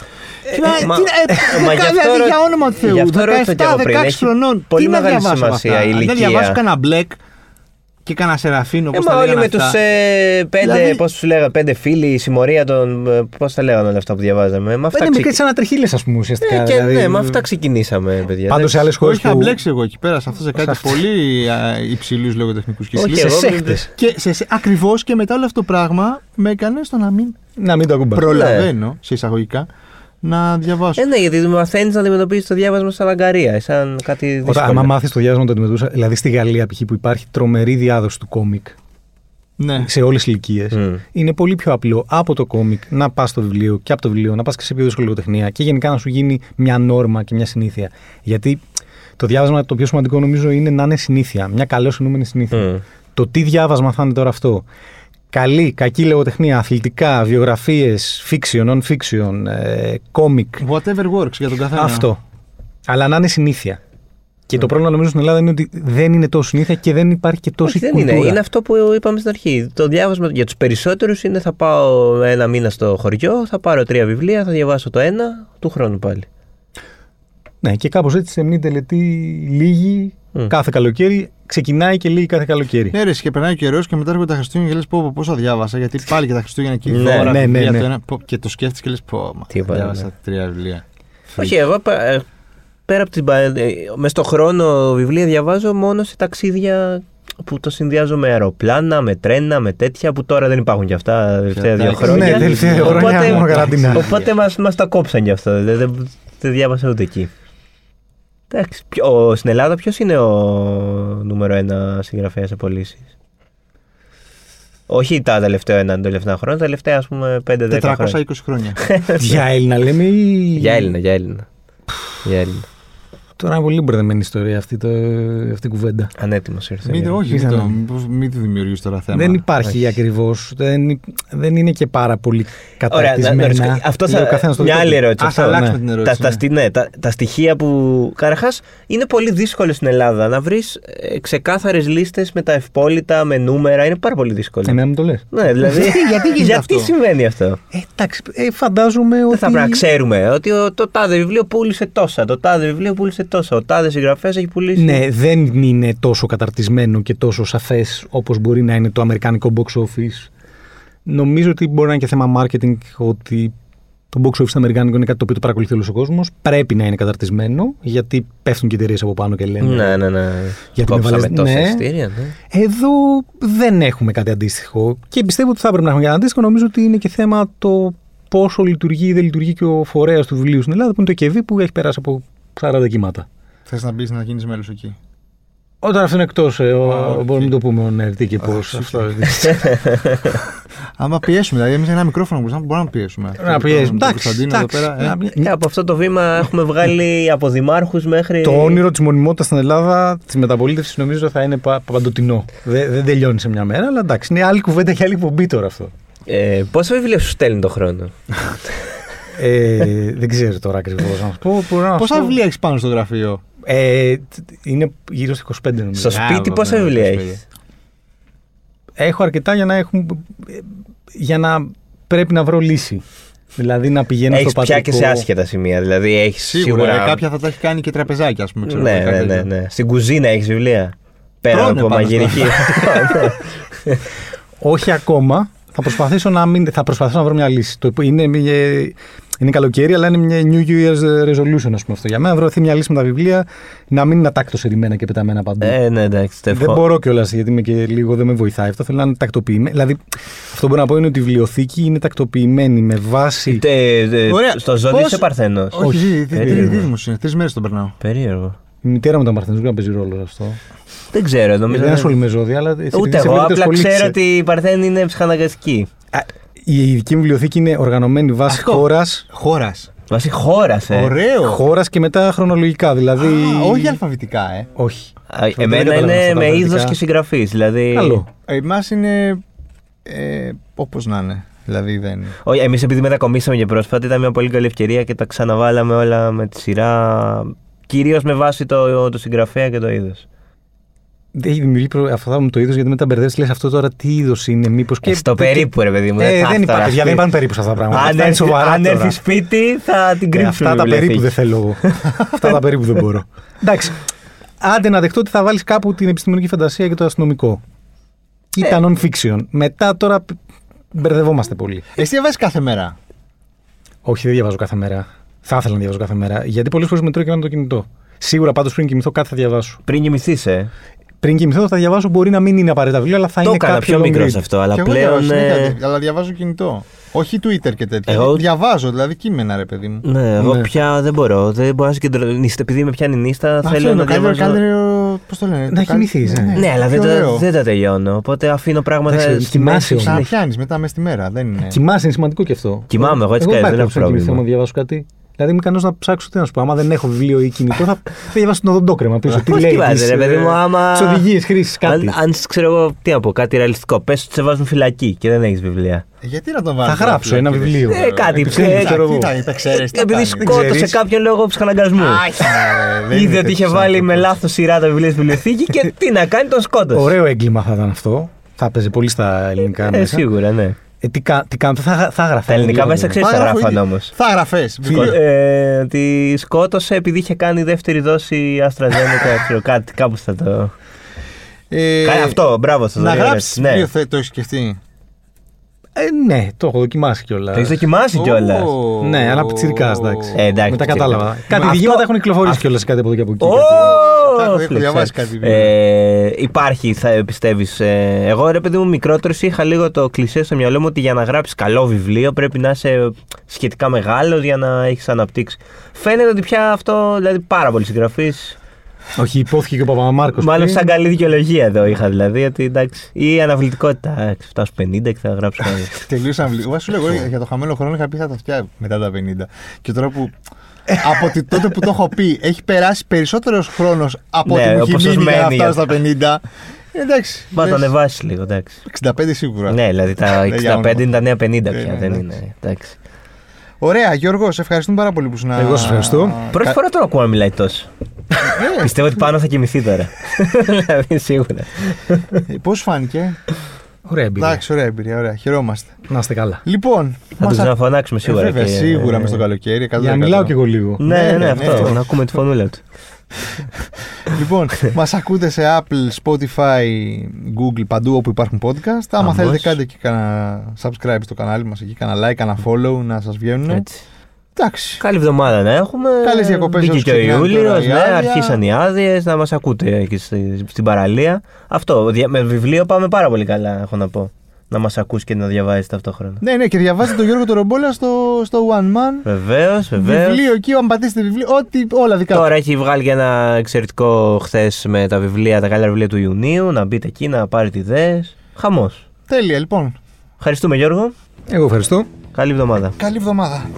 Τι να- Ε, μα- τι να- ε, μα γι' αυτό δηλαδή ρω- για όνομα του Θεού. γι' αυτό ρώτησα κι εγώ πριν, 17-16 έχει χρονών. πολύ τι να μεγάλη διαβάσω από σημασία αυτά; η Αν Δεν ηλικία. διαβάσω κανένα μπλεκ και κανένα σεραφίνο. Ε, Πώς μα τα όλοι λέγανε με τους αυτά. ε, πέντε, Δηλαδή- πώς τους λέγανε, πέντε φίλοι, η συμμορία των. Πώς τα λέγανε όλα αυτά που διαβάζαμε. Με αυτά πέντε μικρές ξεκι- ανατριχίλες ας πούμε ουσιαστικά. Ε, και, δηλαδή. ναι, με αυτά ξεκινήσαμε, παιδιά. Πάντως σε Δεν- άλλες Εγώ χώρες είχα που... μπλέξει εγώ εκεί πέρα σε αυτό σε κάτι πολύ υψηλούς λογοτεχνικούς Όχι, κύκλου. εγώ- σέχτες. Και σε, σε, ακριβώς και μετά όλο αυτό το πράγμα με έκανε στο να μην Να μην το ακουμπάς. προλαβαίνω, σε εισαγωγικά, να διαβάσω. Ε, ναι, γιατί μαθαίνεις να αντιμετωπίσει το διάβασμα σαν αγκαρία, σαν κάτι δύσκολο. Όταν, άμα μάθεις το διάβασμα να το αντιμετωπίσει, δηλαδή στη Γαλλία π.χ. που υπάρχει τρομερή διάδοση του κόμικ ναι. σε όλες τις ηλικίες, Μμ. είναι πολύ πιο απλό από το κόμικ να πας στο βιβλίο και από το βιβλίο να πας και σε επίπεδο σχολιοτεχνία και γενικά να σου γίνει μια νόρμα και μια συνήθεια. Γιατί το διάβασμα το πιο σημαντικό νομίζω είναι να είναι συνήθεια. Μια καλώς εννοούμενη συνήθεια. Μμ. Το τι διάβασμα θα είναι τώρα αυτό. Καλή, κακή λογοτεχνία, αθλητικά, βιογραφίες, fiction, non-fiction, ε, κόμικ. Whatever works για τον καθένα. Αυτό. Αλλά να είναι συνήθεια. Και το πρόβλημα νομίζω στην Ελλάδα είναι ότι δεν είναι τόσο συνήθεια και δεν υπάρχει και τόση Όχι, δεν κουλτούρα. είναι. Είναι αυτό που είπαμε στην αρχή. Το διάβασμα για τους περισσότερους είναι θα πάω ένα μήνα στο χωριό, θα πάρω τρία βιβλία, θα διαβάσω το ένα, του χρόνου πάλι. Ναι, και κάπως έτσι σε μια τελετή λίγη Μμ. κάθε καλοκαίρι ξεκινάει και λίγη κάθε καλοκαίρι. Ναι, ρε, και περνάει ο καιρός και μετά έρχονται τα Χριστούγεννα και λες: Πω, πω, πόσα διάβασα. Γιατί (laughs) πάλι και τα Χριστούγεννα και η Ναι, δώρα, ναι, ναι, βιβλία, ναι. το ένα, πω, και το σκέφτεσαι και λες: Πω, μα, Τι είπα, διάβασα ναι. τρία βιβλία. Όχι, εγώ πα- ε, πέρα από την. μες στο χρόνο βιβλία διαβάζω μόνο σε ταξίδια που το συνδυάζω με αεροπλάνα, με τρένα, με τέτοια που τώρα δεν υπάρχουν κι αυτά τα τελευταία δύο εντάξει. χρόνια. Ναι, τελευταία χρόνια μόνο καραντίνα. Οπότε μας, μας τα κόψαν κι αυτό. Δεν, δεν, δεν διάβασα ούτε εκεί. Εντάξει, ποιο- ο- στην Ελλάδα ποιος είναι ο νούμερο ένα συγγραφέας σε πωλήσεις; Όχι τα τελευταία ένα τελευταία χρόνια, τα τελευταία ας πούμε 5-10 χρόνια. 420 χρόνια. (laughs) Για Έλληνα λέμε ή. Για Έλληνα, για Έλληνα. Για Έλληνα. Τώρα είναι πολύ μπερδεμένη ιστορία αυτή, το, αυτή η κουβέντα. Ανέτοιμος ήρθε. Μην, για- όχι, μην Ήθελα το, να- μην το δημιουργήσει τώρα θέμα. Δεν υπάρχει όχι. ακριβώς. Δεν, δεν είναι και πάρα πολύ Ωραία, να- να καταρτισμένα. ρωτήσω, αυτό Λέει ο θα. καθένας το Μια δικό άλλη του. ερώτηση. Ας αυτό, αλλάξουμε ναι. την Τα, ερώτηση, τα, ναι. στι- ναι, τα, τα στοιχεία που. Καταρχάς, είναι πολύ δύσκολο στην Ελλάδα να βρεις ξεκάθαρες λίστες με τα ευπόλυτα, με νούμερα. Είναι πάρα πολύ δύσκολο. Εμένα μου το λες. Ναι, δηλαδή. (laughs) γιατί γίνεται αυτό; συμβαίνει αυτό; Ε, εντάξει, ε, φαντάζομαι ότι. Δεν θα πρέπει να ξέρουμε ότι ο- το τάδε βιβλίο πούλησε τόσα, το τάδε βιβλίο πούλησε τόσα, ο τάδε συγγραφέα έχει πουλήσει. Ναι, δεν είναι τόσο καταρτισμένο και τόσο σαφές όπως μπορεί να είναι το αμερικάνικο box office. Νομίζω ότι μπορεί να είναι και θέμα marketing ότι το box office στο αμερικάνικο είναι κάτι το οποίο το παρακολουθεί όλος ο κόσμος. Πρέπει να είναι καταρτισμένο γιατί πέφτουν και εταιρείες από πάνω και λένε. ναι, ναι. ναι. Γιατί Κόψαμε με βάλες- τόσα ναι. εισιτήρια, ναι. Εδώ δεν έχουμε κάτι αντίστοιχο. Και πιστεύω ότι θα έπρεπε να έχουμε κάτι αντίστοιχο. Νομίζω ότι είναι και θέμα το πόσο λειτουργεί ή δεν λειτουργεί και ο φορέας του βιβλίου στην Ελλάδα, που είναι το ΚΕΒ που έχει περάσει από 40 κύματα. Θες να μπεις να γίνεις μέλος εκεί; Όταν αυτό είναι εκτό, οκ. μπορούμε να το πούμε on air, τι και πώς. Α, Άμα πιέσουμε, δηλαδή εμείς ένα μικρόφωνο που μπορούμε να πιέσουμε. Να πιέζουμε. Τον Εντάξει, Κωνσταντίνο εδώ εντάξει. πέρα. ε. Ε, από αυτό το βήμα έχουμε βγάλει από δημάρχους μέχρι. Το όνειρο της μονιμότητας στην Ελλάδα, της μεταπολίτευσης, νομίζω θα είναι πα- παντοτινό. Δεν, δεν τελειώνει σε μια μέρα, αλλά εντάξει, είναι άλλη κουβέντα και άλλη εκπομπή τώρα αυτό. Ε, πόσα βιβλία σου στέλνει το χρόνο; (laughs) Ε, δεν ξέρω τώρα ακριβώς να σου πω. μπορώ να σου Πόσα πω. βιβλία έχεις πάνω στο γραφείο; Ε, είναι γύρω στα 25 νομίζω. Στο Α, σπίτι εγώ, πόσα ναι, βιβλία στο έχεις; σπίτι. Έχω αρκετά για να έχουν. ε, για να πρέπει να βρω λύση. Δηλαδή να πηγαίνω Έχεις στο πια πατρικό. και σε άσχετα σημεία. Δηλαδή έχεις Σίγουρα, σίγουρα. ε, κάποια θα τα έχει κάνει και τραπεζάκια, ας πούμε. ξέρω, Ναι, κάτι ναι, ναι, τέτοιο. ναι. Στην κουζίνα έχεις βιβλία; Πέρα Τρώνε από πάνω μαγειρική. (laughs) Όχι ακόμα. Θα προσπαθήσω να, μην, θα προσπαθήσω να βρω μια λύση. Το, είναι, μια- είναι καλοκαίρι, αλλά είναι μια New Year's resolution, ας πούμε αυτό. Για μένα, να βρεθεί μια λύση με τα βιβλία, να μην είναι ατάκτως ερημένα και πεταμένα παντού. ε, ναι, εντάξει. το δεν ευχό- μπορώ κιόλας, γιατί είμαι και λίγο δεν με βοηθάει αυτό. Θέλω να είναι τακτοποιημένο. Δηλαδή, αυτό που μπορώ να πω είναι ότι η βιβλιοθήκη είναι τακτοποιημένη με βάση. Ε, ε, Ωραία. Στο ζώδιο Πώς- είσαι παρθένος. Όχι, ζει, περίεργο. τρει μου είναι. Τρεις μέρες τον περνάω. Περίεργο. Η μητέρα μου ήταν Παρθενό, δεν παίζει ρόλο αυτό. Δεν ξέρω, νομίζω. δεν δεν- ασχολούμαι με ζώδια, αλλά. εσύ- Ούτε εσύ εγώ. βλέπετε Απλά ασχολείσαι. ξέρω ότι η Παρθένη είναι ψυχαναγκαστική. Α, Η ειδική μου βιβλιοθήκη είναι οργανωμένη βάσει Αυτό. χώρας. Χώρας. Βάσει χώρας, ε. Ωραίο. Χώρας και μετά χρονολογικά. Δηλαδή. Α, όχι αλφαβητικά, ε. Όχι. Α, δεν Εμένα καταλαβαίνω είναι αυτά τα με είδος αλφαβητικά. και συγγραφής. Δηλαδή. Καλό. Εμάς είναι. Ε, Όπως να είναι. Δηλαδή δεν. Όχι, εμείς επειδή μετακομίσαμε και πρόσφατα ήταν μια πολύ καλή ευκαιρία και τα ξαναβάλαμε όλα με τη σειρά. Κυρίως με βάση το, το συγγραφέα και το είδος. Δεν έχει δημιουργεί προ... αυτό μου το είδο γιατί μετά μπερδεύεις. Λες αυτό τώρα τι είδος είναι, μήπως. Και... Στο περίπου, ρε παιδί μου. Ε, θα δεν έφτανα υπάρχει. σπίτι. παιδιά, δεν υπάρχουν περίπου σε αυτά τα πράγματα. Αν, Αυτά είναι έρθει, σοβαρά αν τώρα. έρθει σπίτι, θα την Ε, κρύψουμε. αυτά τα βιβλιοθήκη. περίπου δεν θέλω εγώ. (laughs) αυτά τα περίπου δεν μπορώ. Εντάξει. Άντε να δεχτώ ότι θα βάλεις κάπου την επιστημονική φαντασία και το αστυνομικό. Ε. Ήταν non-fiction. Μετά τώρα π- μπερδευόμαστε πολύ. Εσύ διαβάζει κάθε μέρα; Όχι, δεν διαβάζω κάθε μέρα. Θα ήθελα να διαβάζω κάθε μέρα. Γιατί πολλές φορές με τρώει και να το κινητό. Σίγουρα πάντως πριν κοιμηθώ κάτι θα διαβάσω. Πριν κοιμηθείς, ε. Πριν κοιμηθώ θα διαβάσω, μπορεί να μην είναι απαραίτητα βιβλίο, αλλά θα Το είναι έκανα κάποιο πιο long μικρός read. σε αυτό, αλλά Και εγώ πλέον. διαβάζω ε, συνέχεια, αλλά διαβάζω κινητό. Όχι Twitter και τέτοια. Εγώ- Διαβάζω, δηλαδή κείμενα, ρε παιδί μου. Ναι, εγώ Ναι. πια δεν μπορώ. Δεν μπορώ να συγκεντρωθώ. Επειδή με πιάνει νύστα, Αυτό θέλω είναι να το καλύτερος, διαβάζω. καλύτερο. Πώς το λένε. Να το καλ- κοιμηθείς, ε. Ναι, αλλά δεν πιο τα, ωραίο. δεν τα τελειώνω. Οπότε αφήνω πράγματα Εντάξει, στη κοιμάσαι μέση. όμως. Να συνέχεια. πιάνει μετά μες στη μέρα. Δεν είναι. Κοιμάσαι, είναι σημαντικό και αυτό. Κοιμάμαι, εγώ έτσι εγώ κάνω, δεν δεν έχω έχω κοιμηθώ πρόβλημα. να διαβάσω κάτι. Δηλαδή είμαι ικανός να ψάξω τι να σου πω. Άμα δεν έχω βιβλίο ή κινητό, θα, θα διαβάσω τον οδοντόκρεμα πίσω. Τι Πώς λέει. κοιμάσαι, ρε παιδί μου, άμα- Τις οδηγίες χρήση, κάτι. Αν, αν ξέρω εγώ, τι να πω, κάτι ρεαλιστικό. Πες ότι σε βάζουν φυλακή και δεν έχεις βιβλία. Γιατί να τον βάλει. Θα γράψω ένα βιβλίο. Ε, κάτι, Επιξένει, ε, ξέρω εγώ. Τι θα ξέρεις. Επειδή σκότωσε ξέρεις. κάποιον λόγω ψυχαναγκασμού. Είδε ότι είχε βάλει με λάθος σειρά τα βιβλία στη βιβλιοθήκη και τι να κάνει, τον σκότωσε. Ωραίο έγκλημα θα ήταν αυτό. Θα παίζει πολύ στα ελληνικά Ε, μέσα. σίγουρα, ναι. Ε, τι, κα, τι κάνω, θα, θα έγραφα. Τα ελληνικά μέσα ξέρεις τι γράφαν όμως. Θα γραφές. Ε, ότι σκότωσε επειδή είχε κάνει δεύτερη δόση AstraZeneca, (laughs) ξέρω κάτι, κάπου θα το. Κάνει αυτό, μπράβο σας. Να γράψεις Ναι. βιβλίο, θε- το έχεις σκεφτεί; Ε, ναι, το έχω δοκιμάσει κιόλας. Το έχεις δοκιμάσει κιόλας; Ω. Ναι, αλλά πιτσιρικά, εντάξει. Ε, εντάξει, Μετά πιτσιρικά. κατάλαβα. Κάτι Αυτό- διηγήματα έχουν κυκλοφορήσει κιόλας κάτι από εδώ και από εκεί. Ω, Τα έχω φλεξέ. διαβάσει κάτι βιβλίο. Ε, υπάρχει, θα πιστεύεις. Ε, εγώ ρε παιδί μου μικρότερος είχα λίγο το κλισέ στο μυαλό μου ότι για να γράψεις καλό βιβλίο πρέπει να είσαι σχετικά μεγάλο για να έχεις αναπτύξει. Φαίνεται ότι πια αυτό, δηλαδή πάρα πολλοί συγγραφείς. Όχι, υπόθηκε και ο Παπαμάρκο. Μάλλον σαν καλή δικαιολογία εδώ είχα δηλαδή. Ότι, εντάξει, ή αναβλητικότητα. Εντάξει, φτάσω 50 και θα γράψω κάτι. (laughs) Τελείωσαν λίγο. Σου λέω εγώ για το χαμένο χρόνο είχα πει θα τα φτιάχνω μετά τα 50. Και τώρα που. από τη- τότε που το έχω πει, έχει περάσει περισσότερος χρόνος από Ναι, ότι μου όπως έχει σας μείνει για να μένει φτάσω στα 50. Ε, Εντάξει. Μπα το λες, ανεβάσεις λίγο, εντάξει. 65 σίγουρα. Ναι, δηλαδή τα Δεν για 65 όνομα. είναι τα νέα 50 Ναι, πια. ναι, Δεν ναι. είναι. Εντάξει. Ωραία, Γιώργο, σε ευχαριστούμε πάρα πολύ που σου Εγώ σας ευχαριστώ. Πρώτη φορά τον ακούω να μιλάει τόσο. (laughs) Πιστεύω ότι πάνω θα κοιμηθεί τώρα. (laughs) δηλαδή σίγουρα. Πώς φάνηκε; Ωραία εμπειρία. Εντάξει, ωραία εμπειρία, ωραία. Χαιρόμαστε. Να είστε καλά. Λοιπόν. Θα μας του α- ξαναφωνάξουμε Ε, σίγουρα. Βέβαια, και- σίγουρα μες στο καλοκαίρι. Για να μιλάω κι εγώ λίγο. Ναι, ναι, Ναι, ναι, ναι, αυτό. αυτό. Να ακούμε τη φωνούλα του. (laughs) Λοιπόν, (laughs) μας ακούτε σε Apple, Spotify, Google, παντού όπου υπάρχουν podcast. Άμα Αμώς. θέλετε, κάντε και κανένα subscribe στο κανάλι μας εκεί, κανένα like, κανένα follow να σας βγαίνουν. Έτσι. Εντάξει. Καλή εβδομάδα να έχουμε. Καλές διακοπές Μπήκε όσους και ο ξεκινάνε Ιούλιος. τώρα η Ναι, άδεια. αρχίσαν οι άδειες. Να μας ακούτε εκεί στη- στην παραλία. Αυτό. δια- Με βιβλίο πάμε πάρα πολύ καλά, έχω να πω. Να μας ακούσει και να διαβάζεις ταυτόχρονα. Ναι, ναι, και διαβάζετε τον Γιώργο Τορομπόλα στο, στο One Man. Βεβαίως, βεβαίως. Βιβλίο εκεί, αν πατήσετε βιβλίο, ό,τι, όλα δικά του. Τώρα έχει βγάλει και ένα εξαιρετικό χθες με τα βιβλία, τα καλύτερα βιβλία του Ιουνίου. Να μπείτε εκεί, να πάρετε ιδέες. Χαμός. Τέλεια, λοιπόν. Ευχαριστούμε Γιώργο. Εγώ ευχαριστώ. Καλή εβδομάδα. Καλή εβδομάδα.